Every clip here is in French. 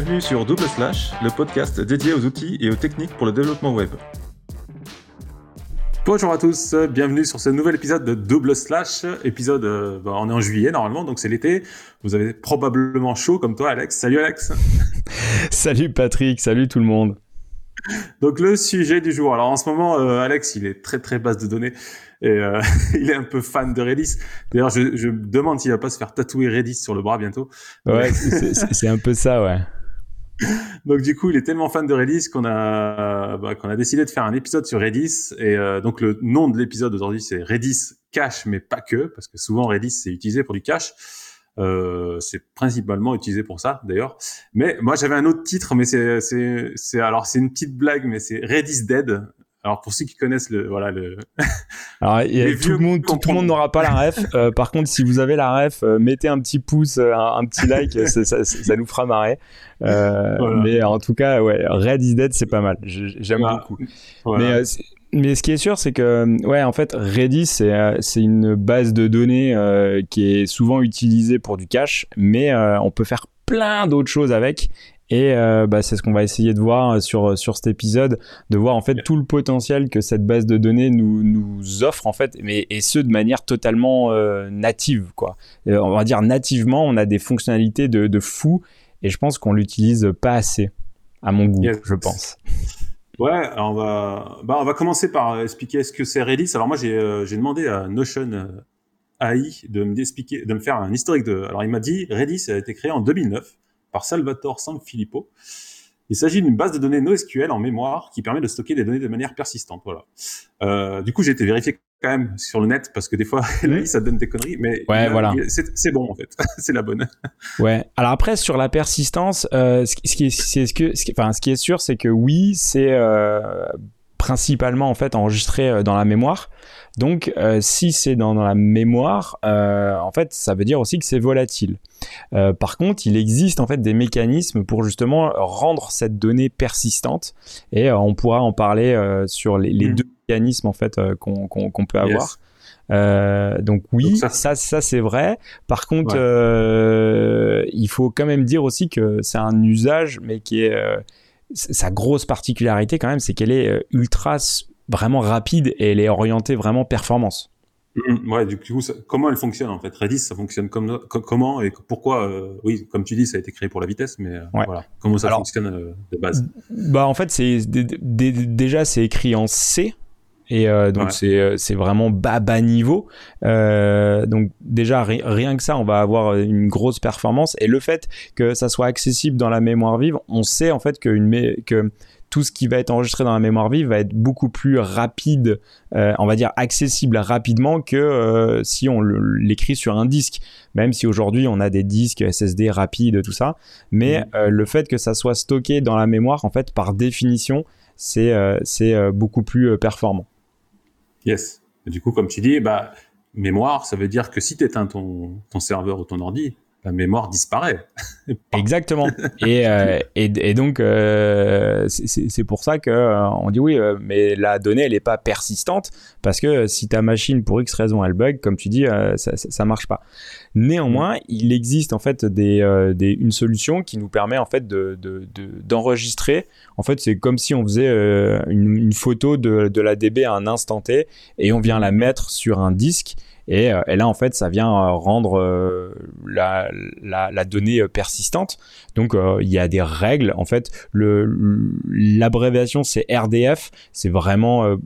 Bienvenue sur Double Slash, le podcast dédié aux outils et aux techniques pour le développement web. Bonjour à tous, bienvenue sur ce nouvel épisode de Double Slash. Épisode, euh, bah, on est en juillet normalement, donc c'est l'été. Vous avez probablement chaud comme toi, Alex. Salut Alex. salut Patrick, salut tout le monde. Donc le sujet du jour. Alors en ce moment, euh, Alex, il est très très base de données et euh, il est un peu fan de Redis. D'ailleurs, je, je, me demande s'il va pas se faire tatouer Redis sur le bras bientôt. Ouais, c'est un peu ça, ouais. Donc du coup, il est tellement fan de Redis qu'on a bah, qu'on a décidé de faire un épisode sur Redis. Et euh, donc le nom de l'épisode aujourd'hui, c'est Redis cache, mais pas que, parce que souvent Redis c'est utilisé pour du cache. Euh, c'est principalement utilisé pour ça d'ailleurs. Mais moi j'avais un autre titre, mais c'est c'est alors c'est une petite blague, mais c'est Redis Dead. Alors pour ceux qui connaissent le voilà le Alors tout le monde tout, le monde n'aura pas la ref. Euh, par contre si vous avez la ref, euh, mettez un petit pouce, euh, un, petit like, ça, ça, ça, nous fera marrer. Euh, Mais en tout cas ouais, Red is Dead c'est pas mal. J'aime beaucoup. Mais mais ce qui est sûr, c'est que, ouais, en fait, Redis, c'est, c'est une base de données qui est souvent utilisée pour du cache, mais on peut faire plein d'autres choses avec. Et euh, bah, c'est ce qu'on va essayer de voir sur sur cet épisode, de voir en fait tout le potentiel que cette base de données nous nous offre en fait, mais et ce de manière totalement euh, native quoi. Euh, on va dire nativement, on a des fonctionnalités de, de fou et je pense qu'on l'utilise pas assez à mon goût, je pense. Ouais, on va bah, on va commencer par expliquer ce que c'est Redis. Alors moi j'ai j'ai demandé à Notion AI de me de me faire un historique de. Alors il m'a dit Redis a été créé en 2009 par Salvatore Sanfilippo. Il s'agit d'une base de données NoSQL en mémoire qui permet de stocker des données de manière persistante. Voilà. Euh, du coup, j'ai été vérifié quand même sur le net parce que des fois, ça donne des conneries, mais ouais, voilà. c'est bon en fait, c'est la bonne. ouais. Alors après, sur la persistance, euh, ce, qui est, ce que, ce qui, enfin, ce qui est sûr, c'est que oui, c'est euh, principalement en fait enregistré euh, dans la mémoire. Donc, euh, si c'est dans, dans, la mémoire, euh, en fait, ça veut dire aussi que c'est volatile. Euh, par contre, il existe en fait des mécanismes pour justement rendre cette donnée persistante, et on pourra en parler sur les, les, hmm. deux mécanismes en fait qu'on peut avoir. Donc oui, ça, ça, ça c'est vrai. Par contre, il faut quand même dire aussi que c'est un usage, mais qui est sa grosse particularité quand même, c'est qu'elle est ultra vraiment rapide et elle est orientée vraiment performance. Mm-hmm. Ouais, du coup, comment elle fonctionne en fait? Redis, ça fonctionne comme, comment et pourquoi euh, Oui, comme tu dis, ça a été créé pour la vitesse, mais euh, voilà, comment ça fonctionne euh, de base? Bah en fait, c'est déjà c'est écrit en C. Et donc c'est c'est vraiment bas bas niveau. donc déjà rien que ça, on va avoir une grosse performance. Et le fait que ça soit accessible dans la mémoire vive, on sait en fait que, une, que tout ce qui va être enregistré dans la mémoire vive va être beaucoup plus rapide, euh, on va dire accessible rapidement que euh, si on l'écrit sur un disque. Même si aujourd'hui on a des disques SSD rapides, tout ça, mais mmh. euh, le fait que ça soit stocké dans la mémoire, en fait, par définition, c'est c'est beaucoup plus performant. Yes. du coup, comme tu dis, bah mémoire, ça veut dire que si tu éteins ton, ton serveur ou ton ordi, la mémoire disparaît. Exactement. Et, euh, et, et, donc, euh, c'est pour ça que euh, on dit oui, mais la donnée, elle n'est pas persistante parce que si ta machine, pour X raison, elle bug, comme tu dis, ça, ça, marche pas. Néanmoins, mm. il existe en fait des, des, une solution qui nous permet en fait d'enregistrer. De, de, en fait, c'est comme si on faisait une, une, photo de, de la DB à un instant T et on vient la mettre sur un disque euh, et, là, en fait, ça vient euh, rendre euh, la, la, la, donnée persistante. Donc, il y a des règles. En fait, l'abréviation, c'est RDF. C'est vraiment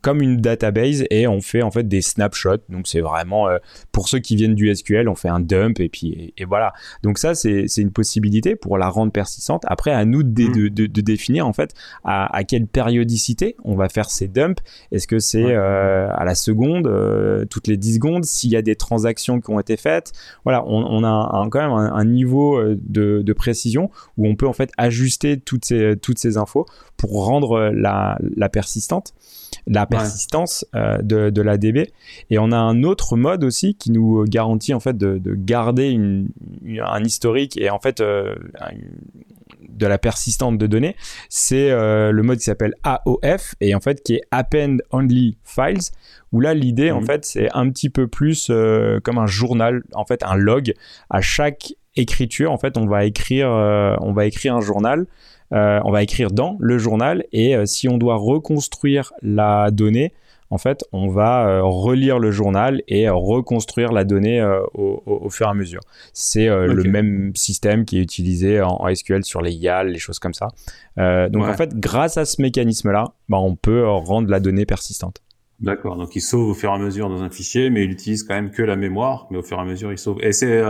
comme une database et on fait en fait des snapshots. Donc, c'est vraiment pour ceux qui viennent du SQL, on fait un dump et puis et, voilà. Donc ça, c'est une possibilité pour la rendre persistante. Après, à nous de, mmh. de, de, définir en fait à, à, quelle périodicité on va faire ces dumps. Est-ce que c'est à la seconde, toutes les 10 secondes, s'il y a des transactions qui ont été faites. Voilà, on, a quand même un, niveau euh, de, précision où on peut en fait ajuster toutes ces, toutes ces infos pour rendre euh, la, la persistante la persistance euh, de, de la DB. Et on a un autre mode aussi qui nous garantit en fait de, garder une, un historique et en fait de la persistante de données. C'est le mode qui s'appelle AOF et en fait qui est Append Only Files où là l'idée en mhm. fait c'est un petit peu plus euh, comme un journal, en fait un log à chaque écriture, en fait, on va écrire, on va écrire un journal. on va écrire dans le journal et si on doit reconstruire la donnée, en fait, on va euh, relire le journal et euh, reconstruire la donnée euh, au, fur et à mesure. C'est le même système qui est utilisé en, SQL sur les YAL, les choses comme ça. donc en fait, grâce à ce mécanisme-là, bah, on peut rendre la donnée persistante. D'accord. Donc il sauve au fur et à mesure dans un fichier, mais il utilise quand même que la mémoire, mais au fur et à mesure il sauve. Et c'est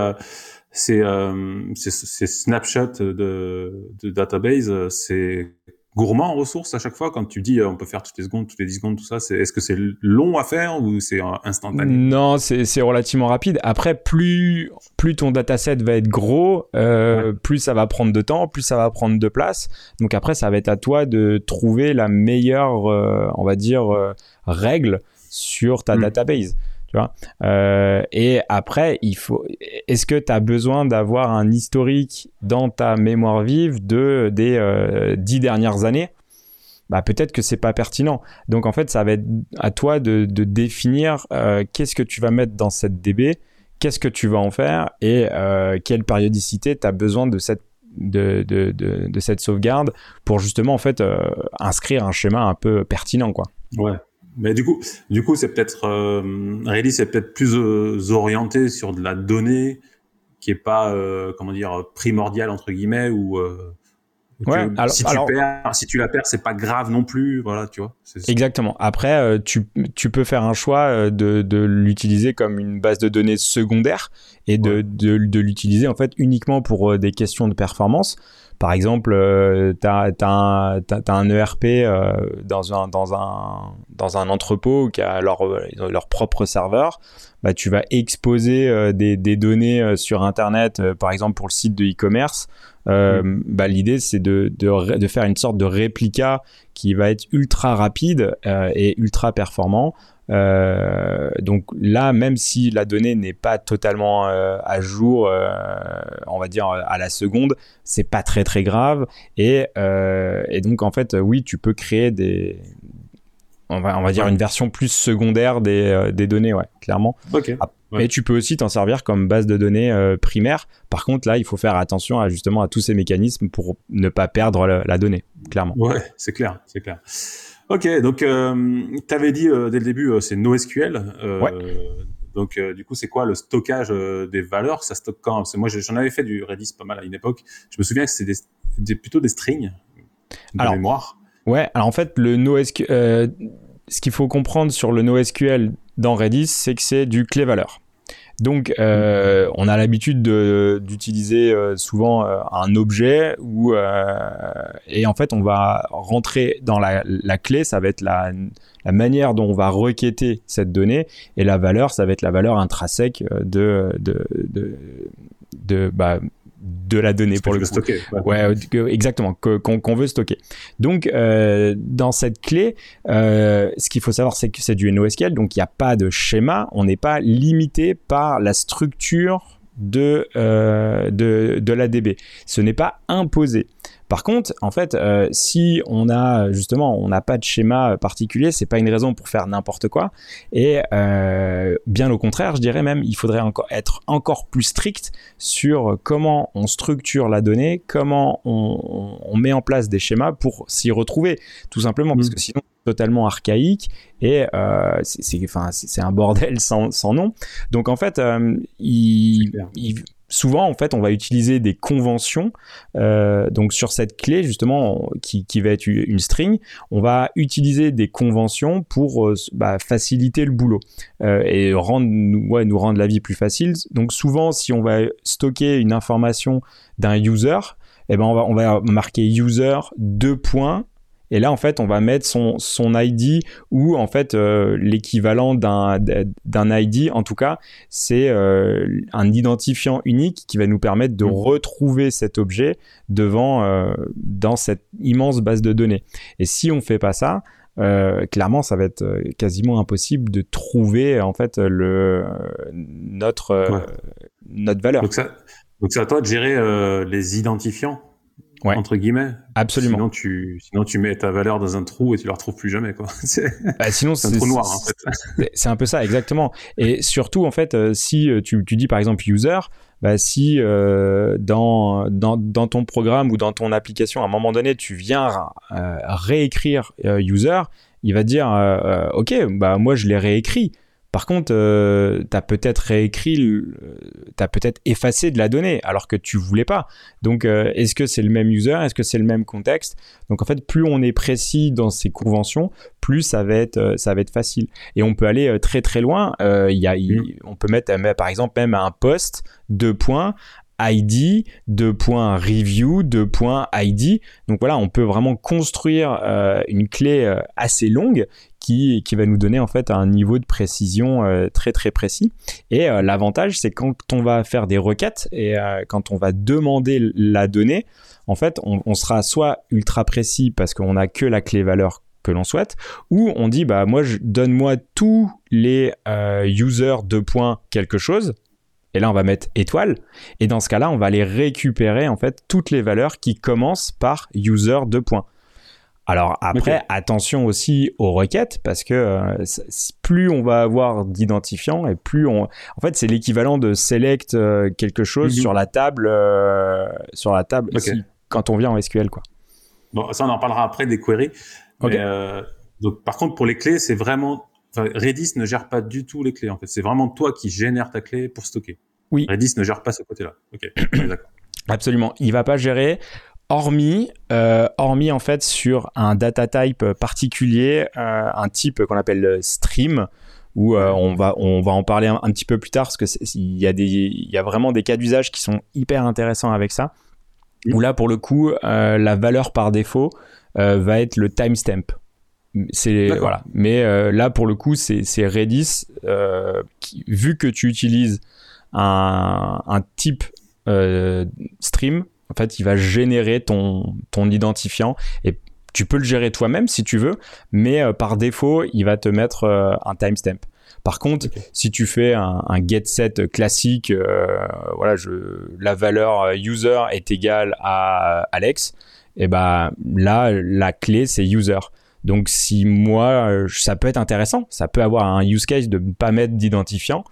c'est ces snapshots de, de database, c'est gourmand en ressources à chaque fois quand tu dis euh, on peut faire toutes les secondes, toutes les 10 secondes, tout ça c'est, Est-ce que c'est long à faire ou c'est instantané? Non, c'est relativement rapide. Après, plus, plus ton dataset va être gros, euh, plus ça va prendre de temps, plus ça va prendre de place. Donc après, ça va être à toi de trouver la meilleure, euh, on va dire, règle sur ta hmm. database. Euh, et après, il faut. Est-ce que tu as besoin d'avoir un historique dans ta mémoire vive de des euh, dix dernières années? Bah peut-être que c'est pas pertinent. Donc en fait, ça va être à toi de, définir euh, qu'est-ce que tu vas mettre dans cette DB, qu'est-ce que tu vas en faire et quelle périodicité tu as besoin de cette de, de, de, cette sauvegarde pour justement en fait inscrire un schéma un peu pertinent quoi. Ouais. Mais du coup, du coup, c'est peut-être euh, c'est peut-être plus euh, orienté sur de la donnée qui est pas euh, comment dire primordiale entre guillemets ou euh, Ouais, alors, si, tu perds, si tu la perds, c'est pas grave non plus, voilà, tu vois. Exactement. Après, tu, tu peux faire un choix de, de l'utiliser comme une base de données secondaire et de, de, de l'utiliser en fait uniquement pour des questions de performance. Par exemple, euh, tu as, un ERP euh, dans, un, dans, un, dans un entrepôt qui a leur, leur propre serveur. Bah, tu vas exposer euh, des, des, données sur Internet, par exemple pour le site de e-commerce. Mm. bah, L'idée, c'est de, de, de, faire une sorte de réplica qui va être ultra rapide et ultra performant euh, donc là, même si la donnée n'est pas totalement euh, à jour, euh, on va dire à la seconde, c'est pas très très grave. Et, et, donc en fait, oui, tu peux créer des, on va, on va dire une version plus secondaire des, des données, ouais, clairement. Ok. Mais tu peux aussi t'en servir comme base de données primaire. Par contre, là, il faut faire attention à justement à tous ces mécanismes pour ne pas perdre la donnée, clairement. Ouais, c'est clair, c'est clair. Ok, donc euh, tu avais dit euh, dès le début, euh, c'est NoSQL. Euh, ouais. Donc du coup, c'est quoi le stockage des valeurs? Ça stocke quand? Parce que moi, j'en avais fait du Redis pas mal à une époque. Je me souviens que c'était des, plutôt des strings de alors, mémoire. Ouais, alors en fait, le NoSQL, ce qu'il faut comprendre sur le NoSQL dans Redis, c'est que c'est du clé-valeur. Donc, euh, on a l'habitude d'utiliser euh, souvent euh, un objet ou et en fait, on va rentrer dans la, la clé. Ça va être la, la, manière dont on va requêter cette donnée et la valeur, ça va être la valeur intrinsèque de de de, de bah, de la donnée pour le coup. Stocker, ouais. exactement, qu'on veut stocker. Donc, euh, dans cette clé, euh, ce qu'il faut savoir, c'est que c'est du NoSQL, donc il n'y a pas de schéma, on n'est pas limité par la structure de, euh, de, de la DB. Ce n'est pas imposé. Par contre, en fait, euh, si on a justement, on n'a pas de schéma particulier, c'est pas une raison pour faire n'importe quoi. Et euh, bien au contraire, je dirais même, il faudrait encore être encore plus strict sur comment on structure la donnée, comment on, met en place des schémas pour s'y retrouver, tout simplement, parce mm. que sinon totalement archaïque et euh, c'est enfin un bordel sans, sans, nom donc en fait il, il, souvent en fait on va utiliser des conventions euh, donc sur cette clé justement qui, qui, va être une string on va utiliser des conventions pour euh, bah, faciliter le boulot euh, et rendre ouais, nous rendre la vie plus facile. Donc souvent si on va stocker une information d'un user eh ben on va, on va marquer user deux points et là, en fait, on va mettre son, son ID ou en fait euh, l'équivalent d'un d'un ID. En tout cas, c'est euh, un identifiant unique qui va nous permettre de mmh. retrouver cet objet devant euh, dans cette immense base de données. Et si on fait pas ça, clairement, ça va être quasiment impossible de trouver en fait le notre notre valeur. Donc ça, donc c'est à toi de gérer les identifiants? Entre guillemets. Absolument. Sinon tu, sinon tu mets ta valeur dans un trou et tu la retrouves plus jamais, quoi. Bah, sinon, c'est un trou noir, en fait. C'est un peu ça, exactement. Et surtout, en fait, euh, si euh, tu, tu dis par exemple user, bah, si euh, dans, dans, dans, ton programme ou dans ton application, à un moment donné, tu viens euh, réécrire euh, user, il va dire, OK, bah, moi, je l'ai réécrit. Par contre, euh, tu as peut-être réécrit, tu as peut-être effacé de la donnée alors que tu voulais pas. Donc, euh, est-ce que c'est le même user? Est-ce que c'est le même contexte? Donc, en fait, plus on est précis dans ces conventions, plus ça va être, euh, ça va être facile. Et on peut aller très très loin. Il y a, mm. on peut mettre, par exemple, même un post, deux points, ID, deux points review, deux points ID. Donc voilà, on peut vraiment construire une clé assez longue qui, va nous donner en fait un niveau de précision euh, très très précis. Et euh, l'avantage, c'est quand on va faire des requêtes et euh, quand on va demander la donnée, en fait, on, sera soit ultra précis parce qu'on n'a que la clé valeur que l'on souhaite, ou on dit bah moi donne-moi tous les users de points quelque chose, et là on va mettre étoile, et dans ce cas-là on va aller récupérer en fait toutes les valeurs qui commencent par user de points. Alors après, attention aussi aux requêtes parce que euh, plus on va avoir d'identifiants et plus on, en fait, c'est l'équivalent de select euh, quelque chose mhm. sur la table, euh, sur la table quand on vient en SQL quoi. Bon, ça on en parlera après des queries. donc par contre pour les clés, c'est vraiment, Redis ne gère pas du tout les clés en fait. C'est vraiment toi qui génères ta clé pour stocker. Oui. Redis ne gère pas ce côté-là. Ok, d'accord. Absolument. Il va pas gérer hormis, euh, hormis en fait sur un data type particulier, euh, un type qu'on appelle stream, où euh, on va on va en parler un, petit peu plus tard parce que il y a des y a vraiment des cas d'usage qui sont hyper intéressants avec ça. Où là pour le coup la valeur par défaut va être le timestamp. C'est voilà. Mais là pour le coup c'est c'est Redis vu que tu utilises un, un type stream en fait, il va générer ton, ton identifiant et tu peux le gérer toi-même si tu veux, mais euh, par défaut, il va te mettre euh, un timestamp. Par contre, si tu fais un, get set classique, euh, voilà, je, la valeur user est égale à Alex, et eh ben là, la clé c'est user. Donc si moi, ça peut être intéressant, ça peut avoir un use case de ne pas mettre d'identifiant,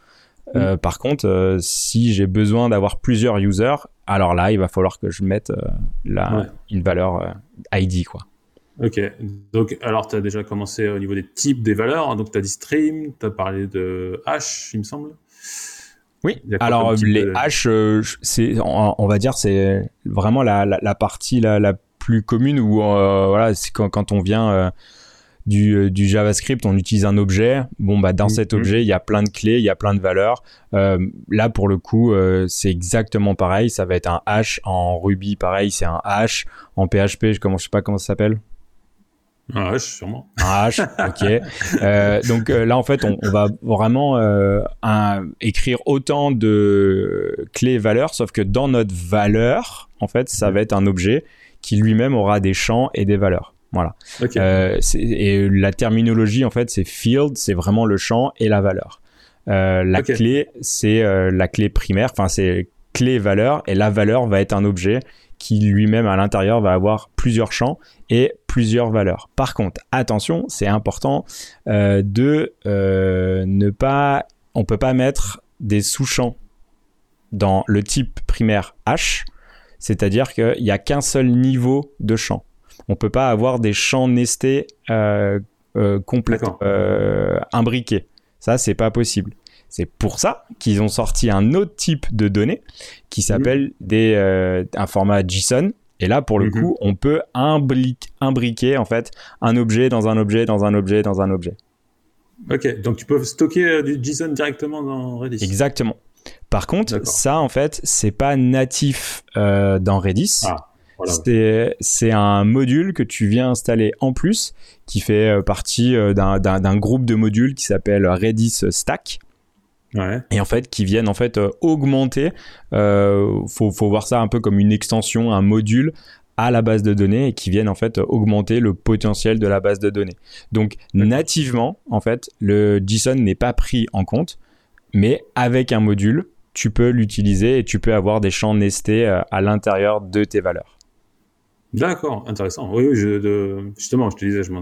euh, par contre, euh, si j'ai besoin d'avoir plusieurs users, alors là, il va falloir que je mette euh, une valeur ID, quoi. Ok, donc alors tu as déjà commencé au niveau des types des valeurs, donc tu as dit stream, tu as parlé de hash, il me semble. Oui, alors les hash, c'est, on, va dire, c'est vraiment la, partie la, plus commune où voilà, c'est quand, quand, on vient euh, du, JavaScript, on utilise un objet. Bon, bah, dans cet mhm. objet, il y a plein de clés, il y a plein de valeurs. Euh, là, pour le coup, euh, c'est exactement pareil. Ça va être un hash. En Ruby, pareil, c'est un hash. En PHP, je ne sais pas comment ça s'appelle. Un hash, sûrement. Un hash, ok. donc là, en fait, on, va vraiment écrire autant de clés valeurs, sauf que dans notre valeur, en fait, ça va être un objet qui lui-même aura des champs et des valeurs. Voilà. Euh, et la terminologie, en fait, c'est field, c'est vraiment le champ et la valeur. Euh, la clé, c'est euh, la clé primaire, enfin, c'est clé valeur, et la valeur va être un objet qui lui-même à l'intérieur va avoir plusieurs champs et plusieurs valeurs. Par contre, attention, c'est important de ne pas, on peut pas mettre des sous-champs dans le type primaire H, c'est-à-dire qu'il n'y a qu'un seul niveau de champ on peut pas avoir des champs nestés euh, euh, complètement euh, imbriqués. Ça, c'est pas possible. C'est pour ça qu'ils ont sorti un autre type de données qui s'appelle mhm. des un format JSON. Et là, pour le mhm. coup, on peut imbriquer en fait un objet dans un objet dans un objet dans un objet. Ok, donc tu peux stocker du JSON directement dans Redis. Exactement. Par contre, ça en fait, c'est pas natif dans Redis. Ah. C'est un module que tu viens installer en plus, qui fait euh, partie euh, d'un groupe de modules qui s'appelle Redis Stack. Et en fait, qui viennent en fait euh, augmenter. faut, faut voir ça un peu comme une extension, un module à la base de données et qui viennent en fait augmenter le potentiel de la base de données. Donc nativement, en fait, le JSON n'est pas pris en compte, mais avec un module, tu peux l'utiliser et tu peux avoir des champs nestés à l'intérieur de tes valeurs. D'accord, intéressant. Oui, oui je, de, justement, je te disais, je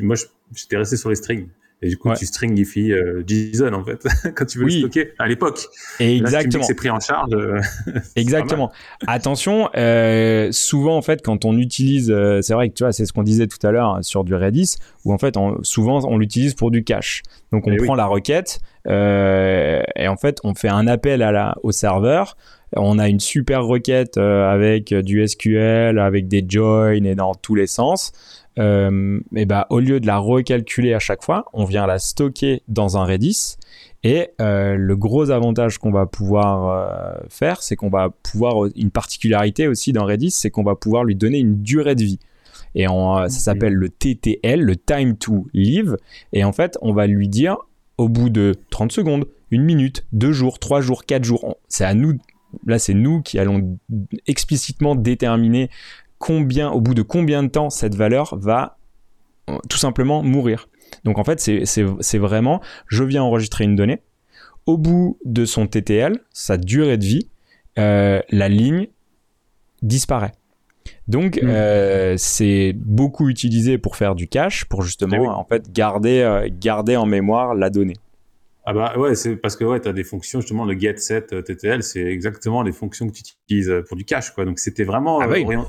moi, j'étais resté sur les strings. Et du coup, tu stringifies euh, JSON en fait quand tu veux le stocker à l'époque. Exactement. C'est pris en charge. Euh, Exactement. Attention, euh, souvent en fait, quand on utilise, euh, c'est vrai que tu vois, c'est ce qu'on disait tout à l'heure sur du Redis, où en fait, on, souvent on l'utilise pour du cache. Donc on eh prend la requête et en fait, on fait un appel à la, au serveur on a une super requête avec du SQL, avec des joins et dans tous les sens. Euh, et bah, au lieu de la recalculer à chaque fois, on vient la stocker dans un Redis. Et euh, le gros avantage qu'on va pouvoir faire, c'est qu'on va pouvoir une particularité aussi dans Redis, c'est qu'on va pouvoir lui donner une durée de vie. Et ça s'appelle le TTL, le time to live. Et en fait, on va lui dire au bout de 30 secondes, une minute, deux jours, trois jours, quatre jours. C'est à nous là c'est nous qui allons explicitement déterminer combien, au bout de combien de temps cette valeur va euh, tout simplement mourir. Donc en fait, c'est vraiment, je viens enregistrer une donnée, au bout de son TTL, sa durée de vie, euh, la ligne disparaît. Donc, hmm. euh, c'est beaucoup utilisé pour faire du cache, pour justement, eh en fait, garder, garder en mémoire la donnée. Ah bah ouais, c'est parce que ouais, tu as des fonctions justement le get set euh, TTL, c'est exactement les fonctions que tu utilises euh, pour du cache quoi. Donc c'était vraiment ah euh,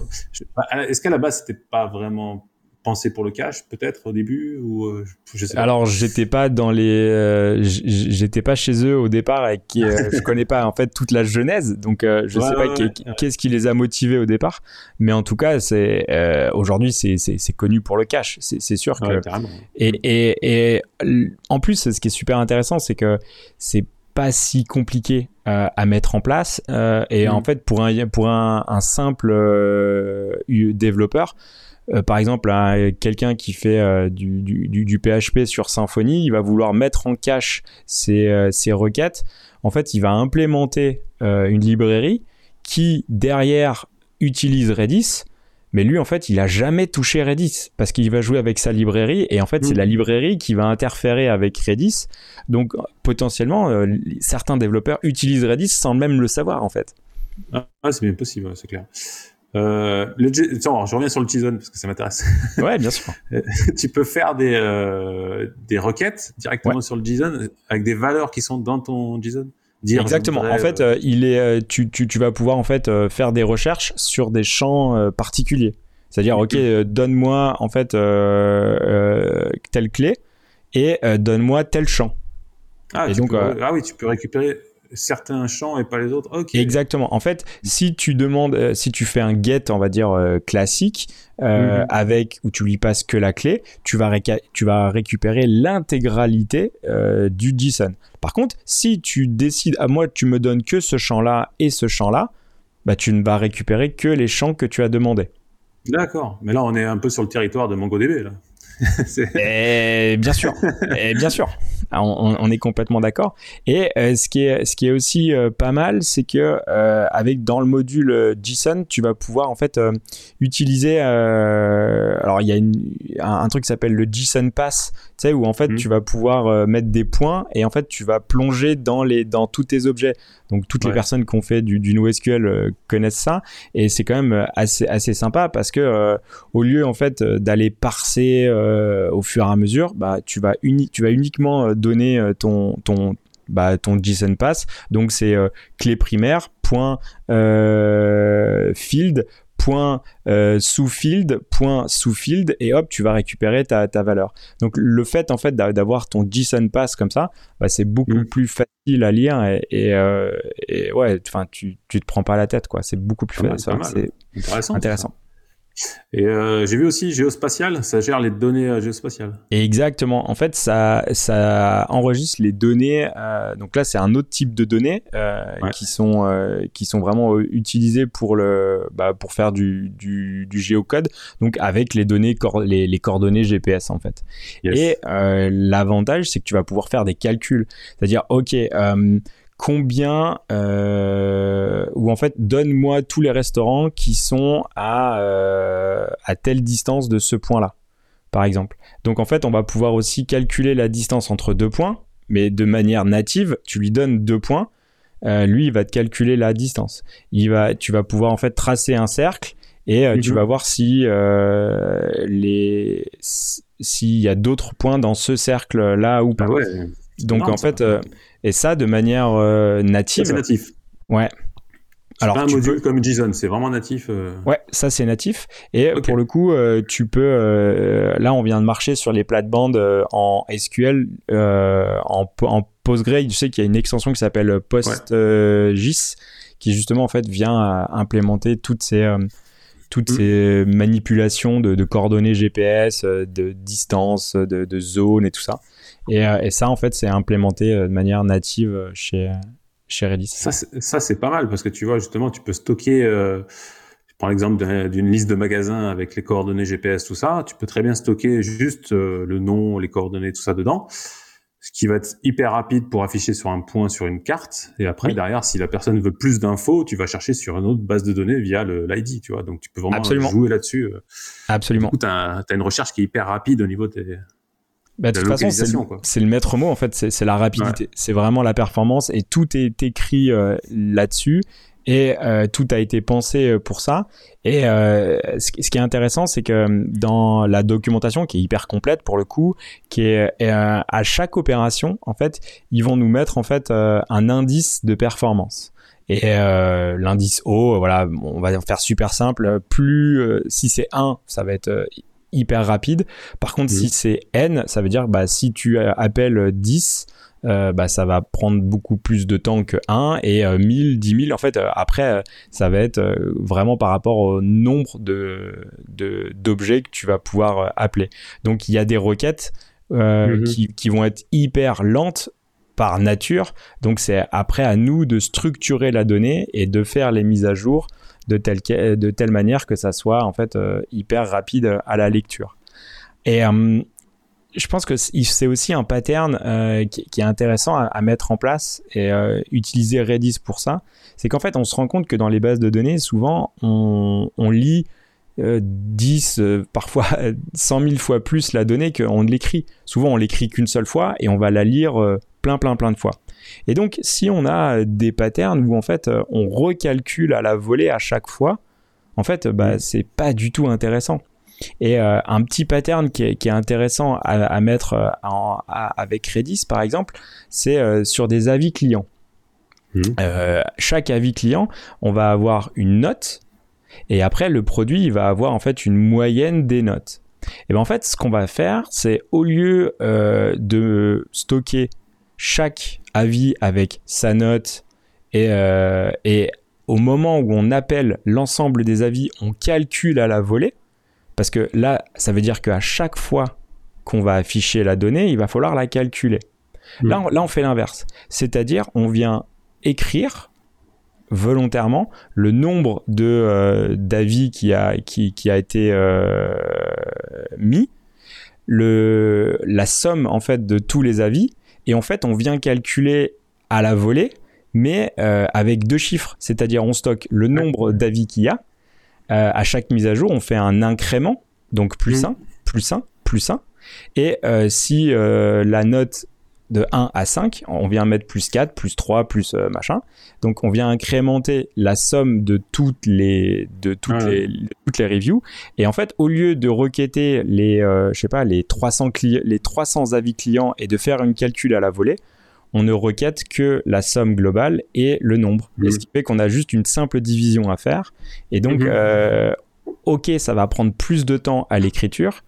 bah, Est-ce qu'à la base c'était pas vraiment pensé pour le cash peut-être au début ou euh, je sais pas. Alors j'étais pas dans les euh, j'étais pas chez eux au départ et qui euh, je connais pas en fait toute la genèse. Donc je sais pas qu'est-ce qui les a motivés au départ. Mais en tout cas c'est aujourd'hui c'est connu pour le cash. C'est sûr que et, et, et en plus ce qui est super intéressant c'est que c'est pas si compliqué à mettre en place et mm. en fait pour un pour un, un simple développeur euh, par exemple, quelqu'un qui fait euh, du, PHP sur Symfony, il va vouloir mettre en cache ses, ses euh, requêtes. En fait, il va implémenter une librairie qui, derrière, utilise Redis. Mais lui, en fait, il a jamais touché Redis parce qu'il va jouer avec sa librairie et en fait, c'est la mm. librairie qui va interférer avec Redis. Donc, potentiellement, certains développeurs utilisent Redis sans même le savoir, en fait. Ah, c'est bien possible, c'est clair. Euh, le, je reviens sur le JSON parce que ça m'intéresse. Ouais, bien sûr. tu peux faire des, euh, des requêtes directement sur le JSON avec des valeurs qui sont dans ton JSON. Dire, Exactement. en fait, euh, il est, euh, tu, tu, tu, vas pouvoir en fait euh, faire des recherches sur des champs particuliers. C'est-à-dire, ok, donne-moi en fait telle clé et donne-moi tel champ. Ah, et donc, ah oui, tu peux récupérer certains champs et pas les autres. Exactement. En fait, si tu demandes, euh, si tu fais un get, on va dire euh, classique, euh, mhm. avec où tu lui passes que la clé, tu vas, tu vas récupérer l'intégralité du JSON. Par contre, si tu décides, à moi, tu me donnes que ce champ-là et ce champ-là, bah, tu ne vas récupérer que les champs que tu as demandé. D'accord. Mais là, on est un peu sur le territoire de MongoDB, là. et bien sûr, et bien sûr, ah, on, est complètement d'accord. Et euh, ce qui est ce qui est aussi euh, pas mal, c'est que euh, avec dans le module JSON, tu vas pouvoir en fait utiliser. alors il y a une, un, truc qui s'appelle le JSON Pass, tu sais où en fait mmh. tu vas pouvoir mettre des points et en fait tu vas plonger dans les dans tous tes objets. Donc toutes les personnes qui ont fait du, du NoSQL connaissent ça et c'est quand même assez assez sympa parce que au lieu en fait d'aller parser au fur et à mesure, bah, tu, vas tu vas uniquement euh, donner euh, ton, ton, bah, ton JSON pass. Donc c'est clé primaire, point field, point sous field, point sous field, et hop, tu vas récupérer ta, ta valeur. Donc le fait en fait d'avoir ton JSON pass comme ça, bah, c'est beaucoup mm. plus facile à lire et, et, ouais, enfin tu, tu te prends pas la tête quoi. C'est beaucoup plus facile. C'est intéressant. Et euh, j'ai vu aussi géospatial, ça gère les données euh, géospatiales. Exactement. En fait, ça, ça enregistre les données. Euh, donc là, c'est un autre type de données qui sont qui sont vraiment utilisées pour le bah, pour faire du, du, du, géocode. Donc avec les données les, les, coordonnées GPS en fait. Et l'avantage, c'est que tu vas pouvoir faire des calculs. C'est-à-dire, ok combien euh, ou en fait donne-moi tous les restaurants qui sont à, euh, à telle distance de ce point-là, par exemple. Donc en fait, on va pouvoir aussi calculer la distance entre deux points, mais de manière native, tu lui donnes deux points, euh, lui il va te calculer la distance. Il va, tu vas pouvoir en fait tracer un cercle et tu mhm. vas voir si les s'il y a d'autres points dans ce cercle là ou pas. Ah ouais. Donc en fait, et ça de manière native. C'est natif. Ouais. Alors, pas un module comme JSON, c'est vraiment natif. Euh. Ouais, ça c'est natif. Et pour le coup, euh, tu peux. Euh, là, on vient de marcher sur les plates-bandes en SQL, en, en PostgreSQL. Tu sais qu'il y a une extension qui s'appelle PostGIS, qui justement en fait vient implémenter toutes ces toutes mm. ces manipulations de, coordonnées GPS, de distance, de, de, zone et tout ça. Et, et ça, en fait, c'est implémenté de manière native chez, chez Redis. Ça, c'est pas mal parce que tu vois, justement, tu peux stocker, euh, je prends l'exemple d'une liste de magasins avec les coordonnées GPS, tout ça. Tu peux très bien stocker juste euh, le nom, les coordonnées, tout ça dedans. Ce qui va être hyper rapide pour afficher sur un point sur une carte. Et après, derrière, si la personne veut plus d'infos, tu vas chercher sur une autre base de données via l'ID, tu vois. Donc, tu peux vraiment jouer là-dessus. Euh. Absolument. Du coup, tu as, une recherche qui est hyper rapide au niveau des, bah, de toute façon, c'est le, maître mot en fait, c'est la rapidité. C'est vraiment la performance et tout est écrit euh, là-dessus et euh, tout a été pensé euh, pour ça. Et ce, qui est intéressant, c'est que dans la documentation qui est hyper complète pour le coup, qui est à chaque opération, en fait, ils vont nous mettre en fait un indice de performance. Et l'indice O, voilà, on va faire super simple. Plus si c'est 1, ça va être hyper rapide. Par contre, si c'est n, ça veut dire bah, si tu appelles 10, euh, bah, ça va prendre beaucoup plus de temps que 1 et 1000, 10 000. En fait, euh, après, euh, ça va être vraiment par rapport au nombre de, d'objets que tu vas pouvoir appeler. Donc, il y a des requêtes mhm. qui, qui vont être hyper lentes par nature. Donc, c'est après à nous de structurer la donnée et de faire les mises à jour de telle, manière que ça soit en fait euh, hyper rapide à la lecture. Et euh, je pense que c'est aussi un pattern euh, qui, est intéressant à, mettre en place et utiliser Redis pour ça. C'est qu'en fait, on se rend compte que dans les bases de données, souvent, on, lit 10, parfois 100 000 fois plus la donnée qu'on ne l'écrit. Souvent, on l'écrit qu'une seule fois et on va la lire plein, plein, plein de fois. Et donc, si on a des patterns où en fait euh, on recalcule à la volée à chaque fois, en fait, bah, mm. c'est pas du tout intéressant. Et euh, un petit pattern qui est, intéressant à, mettre euh, avec Redis, par exemple, c'est sur des avis clients. Mm. chaque avis client, on va avoir une note, et après le produit, il va avoir en fait une moyenne des notes. Et ben en fait, ce qu'on va faire, c'est au lieu de stocker chaque avis avec sa note euh, et, au moment où on appelle l'ensemble des avis, on calcule à la volée. Parce que là, ça veut dire qu'à chaque fois qu'on va afficher la donnée, il va falloir la calculer. Hmm. Là, on, là, on fait l'inverse. C'est-à-dire, on vient écrire volontairement le nombre de euh, d'avis qui a qui, qui a été euh, mis le la somme en fait de tous les avis et en fait, on vient calculer à la volée, mais euh, avec deux chiffres. C'est-à-dire, on stocke le nombre d'avis qu'il y a. Euh, à chaque mise à jour, on fait un incrément, donc plus 1, mmh. plus 1, plus 1. Et euh, si la note de 1 à 5, on vient mettre plus 4, plus 3, plus machin. Donc on vient incrémenter la somme de toutes les de toutes les toutes les reviews et en fait au lieu de requêter les je sais pas les 300 les 300 avis clients et de faire une calcul à la volée, on ne requête que la somme globale et le nombre. ce qui fait qu'on a juste une simple division à faire. Et donc, mhm. ok, ça va prendre plus de temps à l'écriture.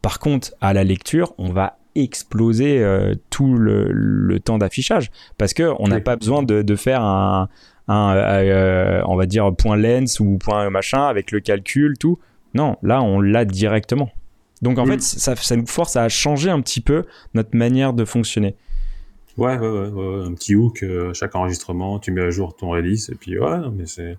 Par contre, à la lecture, on va exploser euh, tout le, temps d'affichage. Parce que on n'a pas besoin de, faire un, euh, on va dire point lens ou point machin avec le calcul tout. Non là on l'a directement. Donc en fait ça, ça, nous force à changer un petit peu notre manière de fonctionner. Ouais ouais ouais, un petit hook euh, chaque enregistrement tu mets à jour ton release et puis ouais mais c'est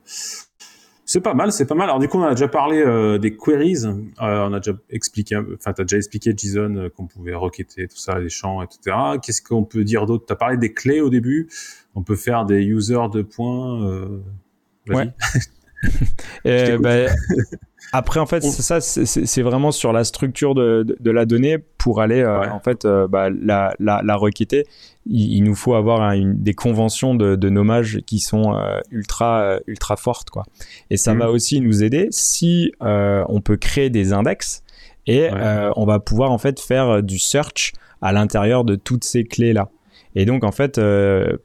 c'est pas mal, c'est pas mal. Alors du coup, on a déjà parlé euh, des queries. Euh, on a déjà expliqué, enfin, t'as déjà expliqué JSON euh, qu'on pouvait requêter tout ça, les champs, etc. Qu'est-ce qu'on peut dire d'autre? T'as parlé des clés au début. On peut faire des users de points. ouais. bah, après, en fait, ça, c'est vraiment sur la structure de, de, la donnée pour aller, euh, en fait, euh, bah, la, la, la, requêter. Il, nous faut avoir une, des conventions de, de, nommage qui sont euh, ultra, ultra fortes, quoi. Et ça mhm. va aussi nous aider si on peut créer des index et on va pouvoir, en fait, faire du search à l'intérieur de toutes ces clés-là. Et donc, en fait,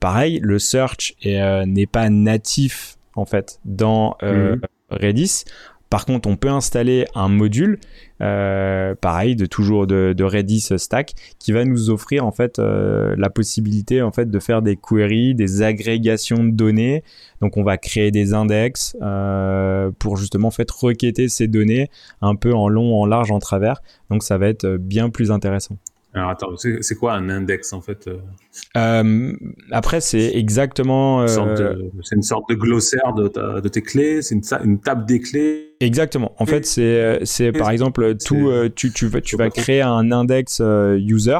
pareil, le search n'est pas natif, en fait, dans mhm. Redis. Par contre, on peut installer un module, euh, pareil, de toujours de, Redis Stack, qui va nous offrir en fait euh, la possibilité en fait de faire des queries, des agrégations de données. Donc, on va créer des index euh, pour justement en fait requêter ces données un peu en long, en large, en travers. Donc, ça va être bien plus intéressant. Alors attends, c'est quoi un index en fait euh? euh, Après, c'est exactement. Euh, c'est une sorte de glossaire de, de tes clés, c'est une, une, table des clés. Exactement. En fait, c'est c'est par exemple tout. tu tu vas tu vas créer un index user.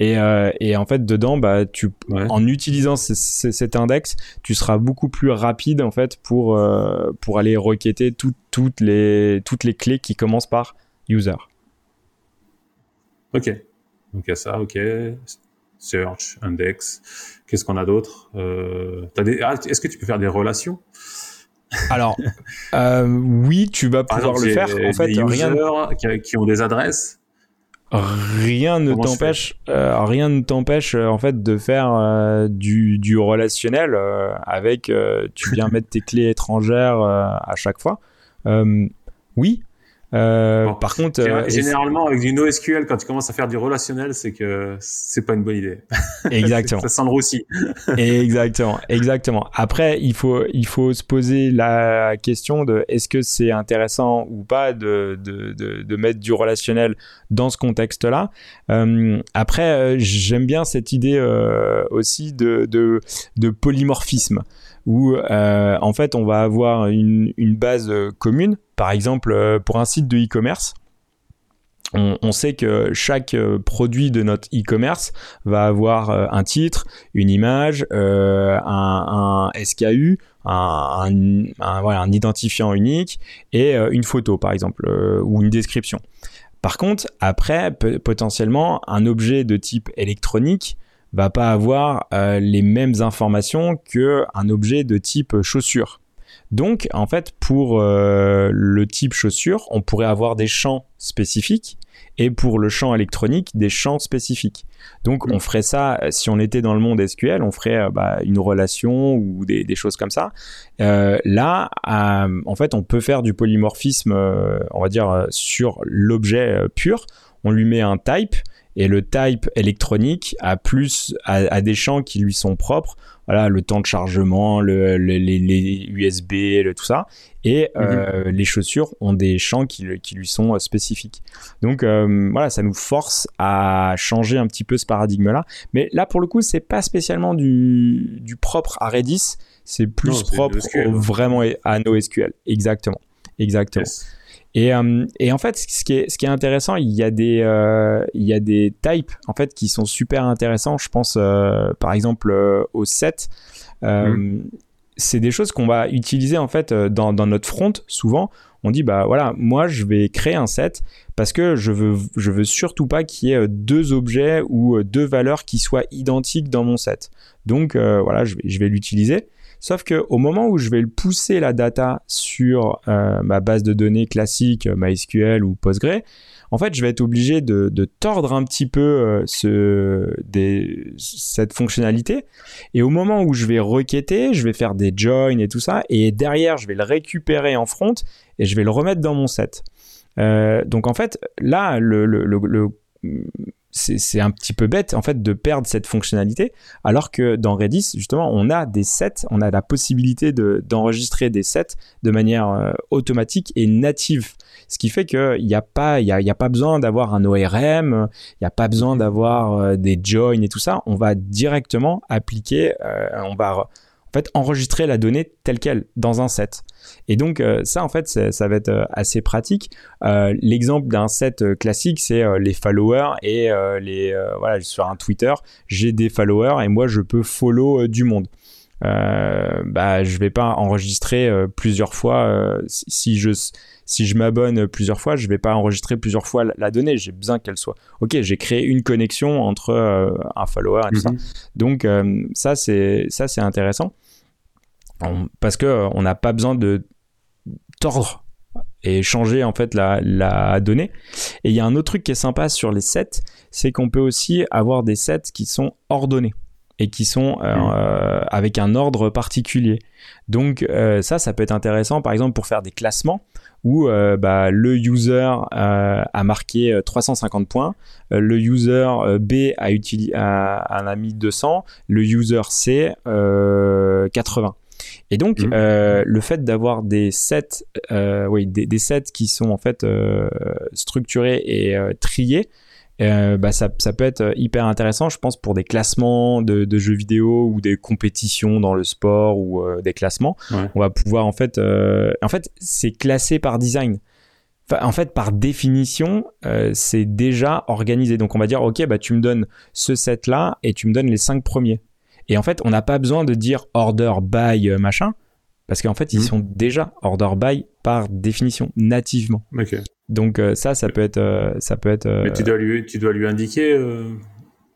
Et, et, en fait dedans bah tu en utilisant cet index tu seras beaucoup plus rapide en fait pour pour aller requêter toutes les toutes les clés qui commencent par user ok donc il y a ça, ok. Search, index. Qu'est-ce qu'on a d'autre? Euh, ah, Est-ce que tu peux faire des relations? Alors, euh, oui, tu vas pouvoir le faire. En fait, des rien... qui, ont des adresses? Rien ne t'empêche, euh, rien ne t'empêche en fait de faire du, du, relationnel avec. tu viens mettre tes clés étrangères à chaque fois. oui, euh, par contre, euh, généralement avec du NoSQL, quand tu commences à faire du relationnel, c'est que c'est pas une bonne idée. Exactement. ça sent le roussi. exactement, exactement. Après, il faut il faut se poser la question de est-ce que c'est intéressant ou pas de, de, de, de, mettre du relationnel dans ce contexte-là. Euh, après, j'aime bien cette idée aussi de, de polymorphisme où euh, en fait on va avoir une, base commune. Par exemple, euh, pour un site de e-commerce, on, sait que chaque euh, produit de notre e-commerce va avoir euh, un titre, une image, euh, un, SKU, un, identifiant unique et une photo par exemple ou une description. Par contre, après, potentiellement, un objet de type électronique va pas avoir euh, les mêmes informations que un objet de type chaussure. Donc, en fait, pour euh, le type chaussure, on pourrait avoir des champs spécifiques et pour le champ électronique, des champs spécifiques. Donc, on ferait ça, si on était dans le monde SQL, on ferait euh, bah, une relation ou des, des choses comme ça. là, en fait, on peut faire du polymorphisme, on va dire, sur l'objet pur. On lui met un type et le type électronique a plus a, des champs qui lui sont propres. Voilà le temps de chargement le, les, USB le, tout ça. Et euh, mhm. les chaussures ont des champs qui, qui lui sont euh, spécifiques. Donc euh, voilà ça nous force à changer un petit peu ce paradigme là mais là pour le coup c'est pas spécialement du, du propre à Redis. C'est plus propre au, vraiment à NoSQL exactement. Exactement et, euh, et, en fait, ce qui est, ce qui est intéressant, il y a des, euh, il y a des types en fait qui sont super intéressants. Je pense euh, par exemple au set. Mm. C'est des choses qu'on va utiliser en fait dans, dans, notre front. Souvent, on dit bah voilà, moi je vais créer un set parce que je veux, je veux surtout pas qu'il y ait deux objets ou deux valeurs qui soient identiques dans mon set. Donc voilà, je vais, je vais l'utiliser. Sauf que au moment où je vais le pousser la data sur euh, ma base de données classique, euh, MySQL ou Postgre, en fait, je vais être obligé de, tordre un petit peu euh, ce, cette fonctionnalité. Et au moment où je vais requêter, je vais faire des joins et tout ça. Et derrière, je vais le récupérer en front et je vais le remettre dans mon set. donc en fait, là, le c'est un petit peu bête en fait de perdre cette fonctionnalité alors que dans Redis justement on a des sets on a la possibilité d'enregistrer des sets de manière euh, automatique et native. Ce qui fait qu'il n'y a pas il y a, pas besoin d'avoir un ORM il n'y a pas besoin d'avoir euh, des joins et tout ça. On va directement appliquer euh, on va fait enregistrer la donnée telle qu'elle dans un set. Et donc euh, ça en fait ça va être euh, assez pratique. Euh, l'exemple d'un set classique c'est les followers et les voilà sur un Twitter j'ai des followers et moi je peux follow du monde. euh, bah je vais pas enregistrer euh, plusieurs fois euh, si je si je m'abonne plusieurs fois je vais pas enregistrer plusieurs fois la, donnée j'ai besoin qu'elle soit ok j'ai créé une connexion entre un follower et tout ça mhm. donc ça c'est ça c'est intéressant parce que on n'a pas besoin de tordre et changer en fait la, la donnée. Et il y a un autre truc qui est sympa sur les sets, c'est qu'on peut aussi avoir des sets qui sont ordonnés et qui sont euh, mm. euh, avec un ordre particulier. Donc euh, ça, ça peut être intéressant, par exemple, pour faire des classements où bah, le user a marqué 350 points, le user B a, a, a, mis 200, le user C 80. Et donc, mm. le fait d'avoir des sets, oui, des, des, sets qui sont en fait structurés et triés, euh, bah ça, ça, peut être euh, hyper intéressant, je pense, pour des classements de, de jeux vidéo ou des compétitions dans le sport ou euh, des classements. On va pouvoir en fait, en fait, c'est classé par design. Enfin, en fait, par définition, c'est déjà organisé. Donc, on va dire, ok, bah tu me donnes ce set là et tu me donnes les cinq premiers. Et en fait, on n'a pas besoin de dire order by machin parce qu'en fait, ils mhm. sont déjà order by par définition nativement. Donc euh, ça, ça peut être, euh, ça peut être. Mais tu dois lui, tu dois lui indiquer euh,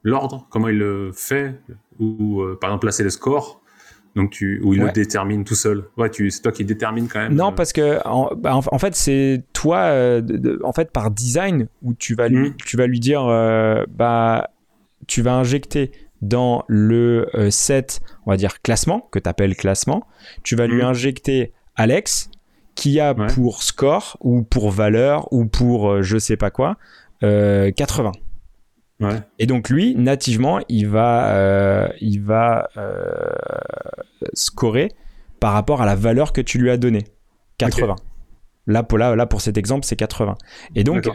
l'ordre, comment il le fait, ou par exemple placer le score. Donc tu, ou il le détermine tout seul. Ouais, tu, c'est toi qui détermine quand même. Non, parce que en, bah, en, fait c'est toi, en fait par design où tu vas lui, hmm. tu vas lui dire, bah, tu vas injecter dans le set, on va dire classement que tu appelles classement. Tu vas lui hmm. injecter Alex qui a pour score ou pour valeur ou pour euh, je sais pas quoi 80. Euh, Et donc lui, nativement, il va, euh, il va scorer par rapport à la valeur que tu lui as donnée. 80. Là, pour, là, là, pour cet exemple, c'est 80. Et donc,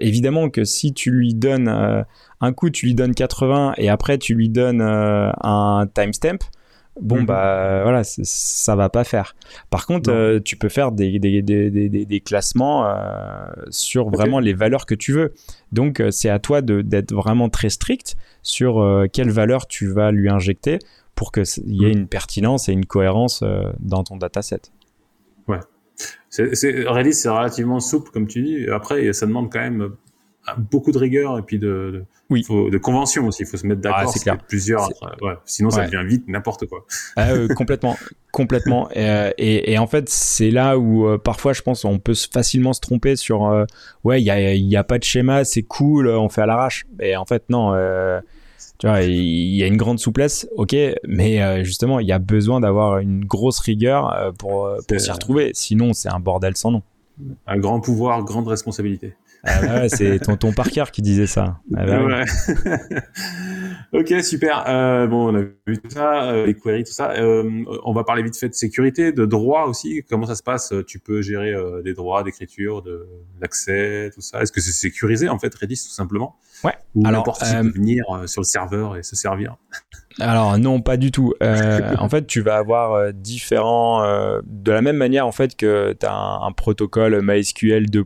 évidemment que si tu lui donnes un coup, tu lui donnes 80 et après tu lui donnes un timestamp, bon mhm. bah voilà ça va pas faire. Par contre euh, tu peux faire des, des, des, des classemements euh, sur vraiment les valeurs que tu veux. Donc euh, c'est à toi d'être vraiment très strict sur quelle valeur tu vas lui injecter pour qu'il y ait mhm. une pertinence et une cohérence dans ton dataset. Ouais c'est Redis c'est relativement souple comme tu dis après ça demande quand même beaucoup de rigueur et puis de oui. de convention aussi, il faut se mettre d'accord. Ah, c'est clair. Plusieurs, ouais, sinon ça devient vite n'importe quoi. Ah, euh, complètement, complètement. Euh, et, et, en fait, c'est là où euh, parfois, je pense, on peut facilement se tromper sur, ouais, il y a, y a, pas de schéma, c'est cool, on fait à l'arrache. Et en fait, non. Tu vois, il y a une grande souplesse, ok, mais justement, il y a besoin d'avoir une grosse rigueur pour, pour s'y retrouver. Sinon, c'est un bordel sans nom. Un grand pouvoir, grande responsabilité. Ah ouais, c'est tonton Parker qui disait ça. Ah bah ouais. ok, super. Euh, bon, on a vu tout ça, euh, les queries, tout ça. Euh, on va parler vite fait de sécurité, de droit aussi. Comment ça se passe? Tu peux gérer des droits d'écriture, de l'accès, tout ça. Est-ce que c'est sécurisé en fait, Redis tout simplement? Ouais. Ou n'importe qui peut venir sur le serveur et se servir? Alors non, pas du tout. Euh, en fait, tu vas avoir euh, différents... Euh, de la même manière en fait que tu as un, protocole MySQL 2.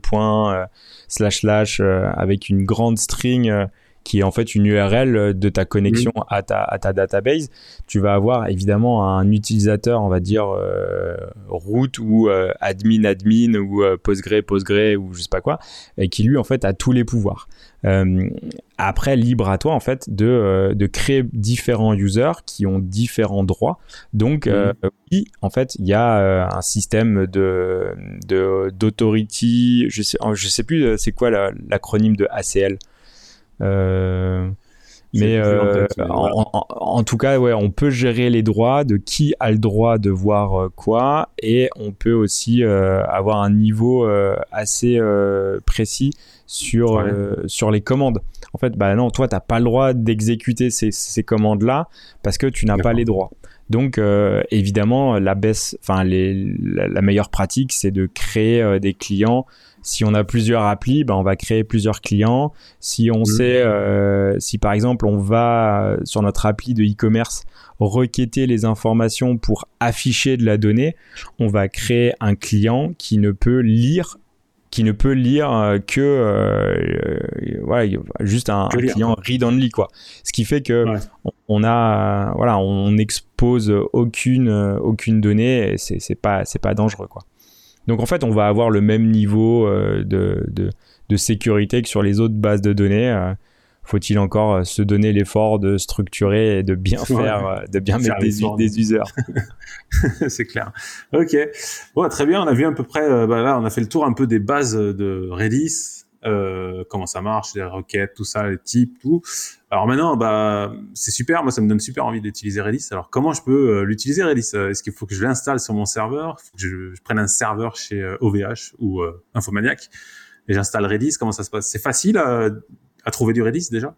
slash slash avec une grande string qui est en fait une URL de ta connexion à, ta, à ta database, tu vas avoir évidemment un utilisateur, on va dire root ou admin admin ou postgre postgre ou je sais pas quoi, et qui lui en fait a tous les pouvoirs. Euh, après, libre à toi en fait de, euh, de créer différents users qui ont différents droits. Donc euh, mhm. oui, en fait, il y a un système de d'autority. je sais je sais plus c'est quoi l'acronyme de ACL. Mais en, tout cas, ouais, on peut gérer les droits de qui a le droit de voir quoi, et on peut aussi avoir un niveau assez précis sur, euh, sur les commandes. En fait, bah non, toi, tu n'as pas le droit d'exécuter ces, ces commandes-là parce que tu n'as pas les droits. Donc, euh, évidemment, la baisse, enfin, la, la, meilleure pratique, c'est de créer euh, des clients. Si on a plusieurs applis, bah, on va créer plusieurs clients. Si on mmh. sait, si par exemple, on va sur notre appli de e-commerce requêter les informations pour afficher de la donnée, on va créer un client qui ne peut lire qui ne peut lire que voilà, juste un, client read only quoi. Ce qui fait que on, a voilà, on n'expose aucune aucune donnée, c'est pas c'est pas dangereux quoi. Donc en fait, on va avoir le même niveau de, de, de sécurité que sur les autres bases de données faut-il encore euh, se donner l'effort de structurer et de bien faire, euh, de bien mettre des, des users? c'est clair. Ok. Bon, très bien. On a vu à peu près, euh, bah là, on a fait le tour un peu des bases de Redis, euh, comment ça marche, les requêtes, tout ça, les types, tout. Alors maintenant, bah, c'est super. Moi, ça me donne super envie d'utiliser Redis. Alors, comment je peux l'utiliser Redis? Est-ce qu'il faut que je l'installe sur mon serveur? Faut que je, je, prenne un serveur chez OVH ou Infomaniac et j'installe Redis? Comment ça se passe? C'est facile à trouver du Redis déjà?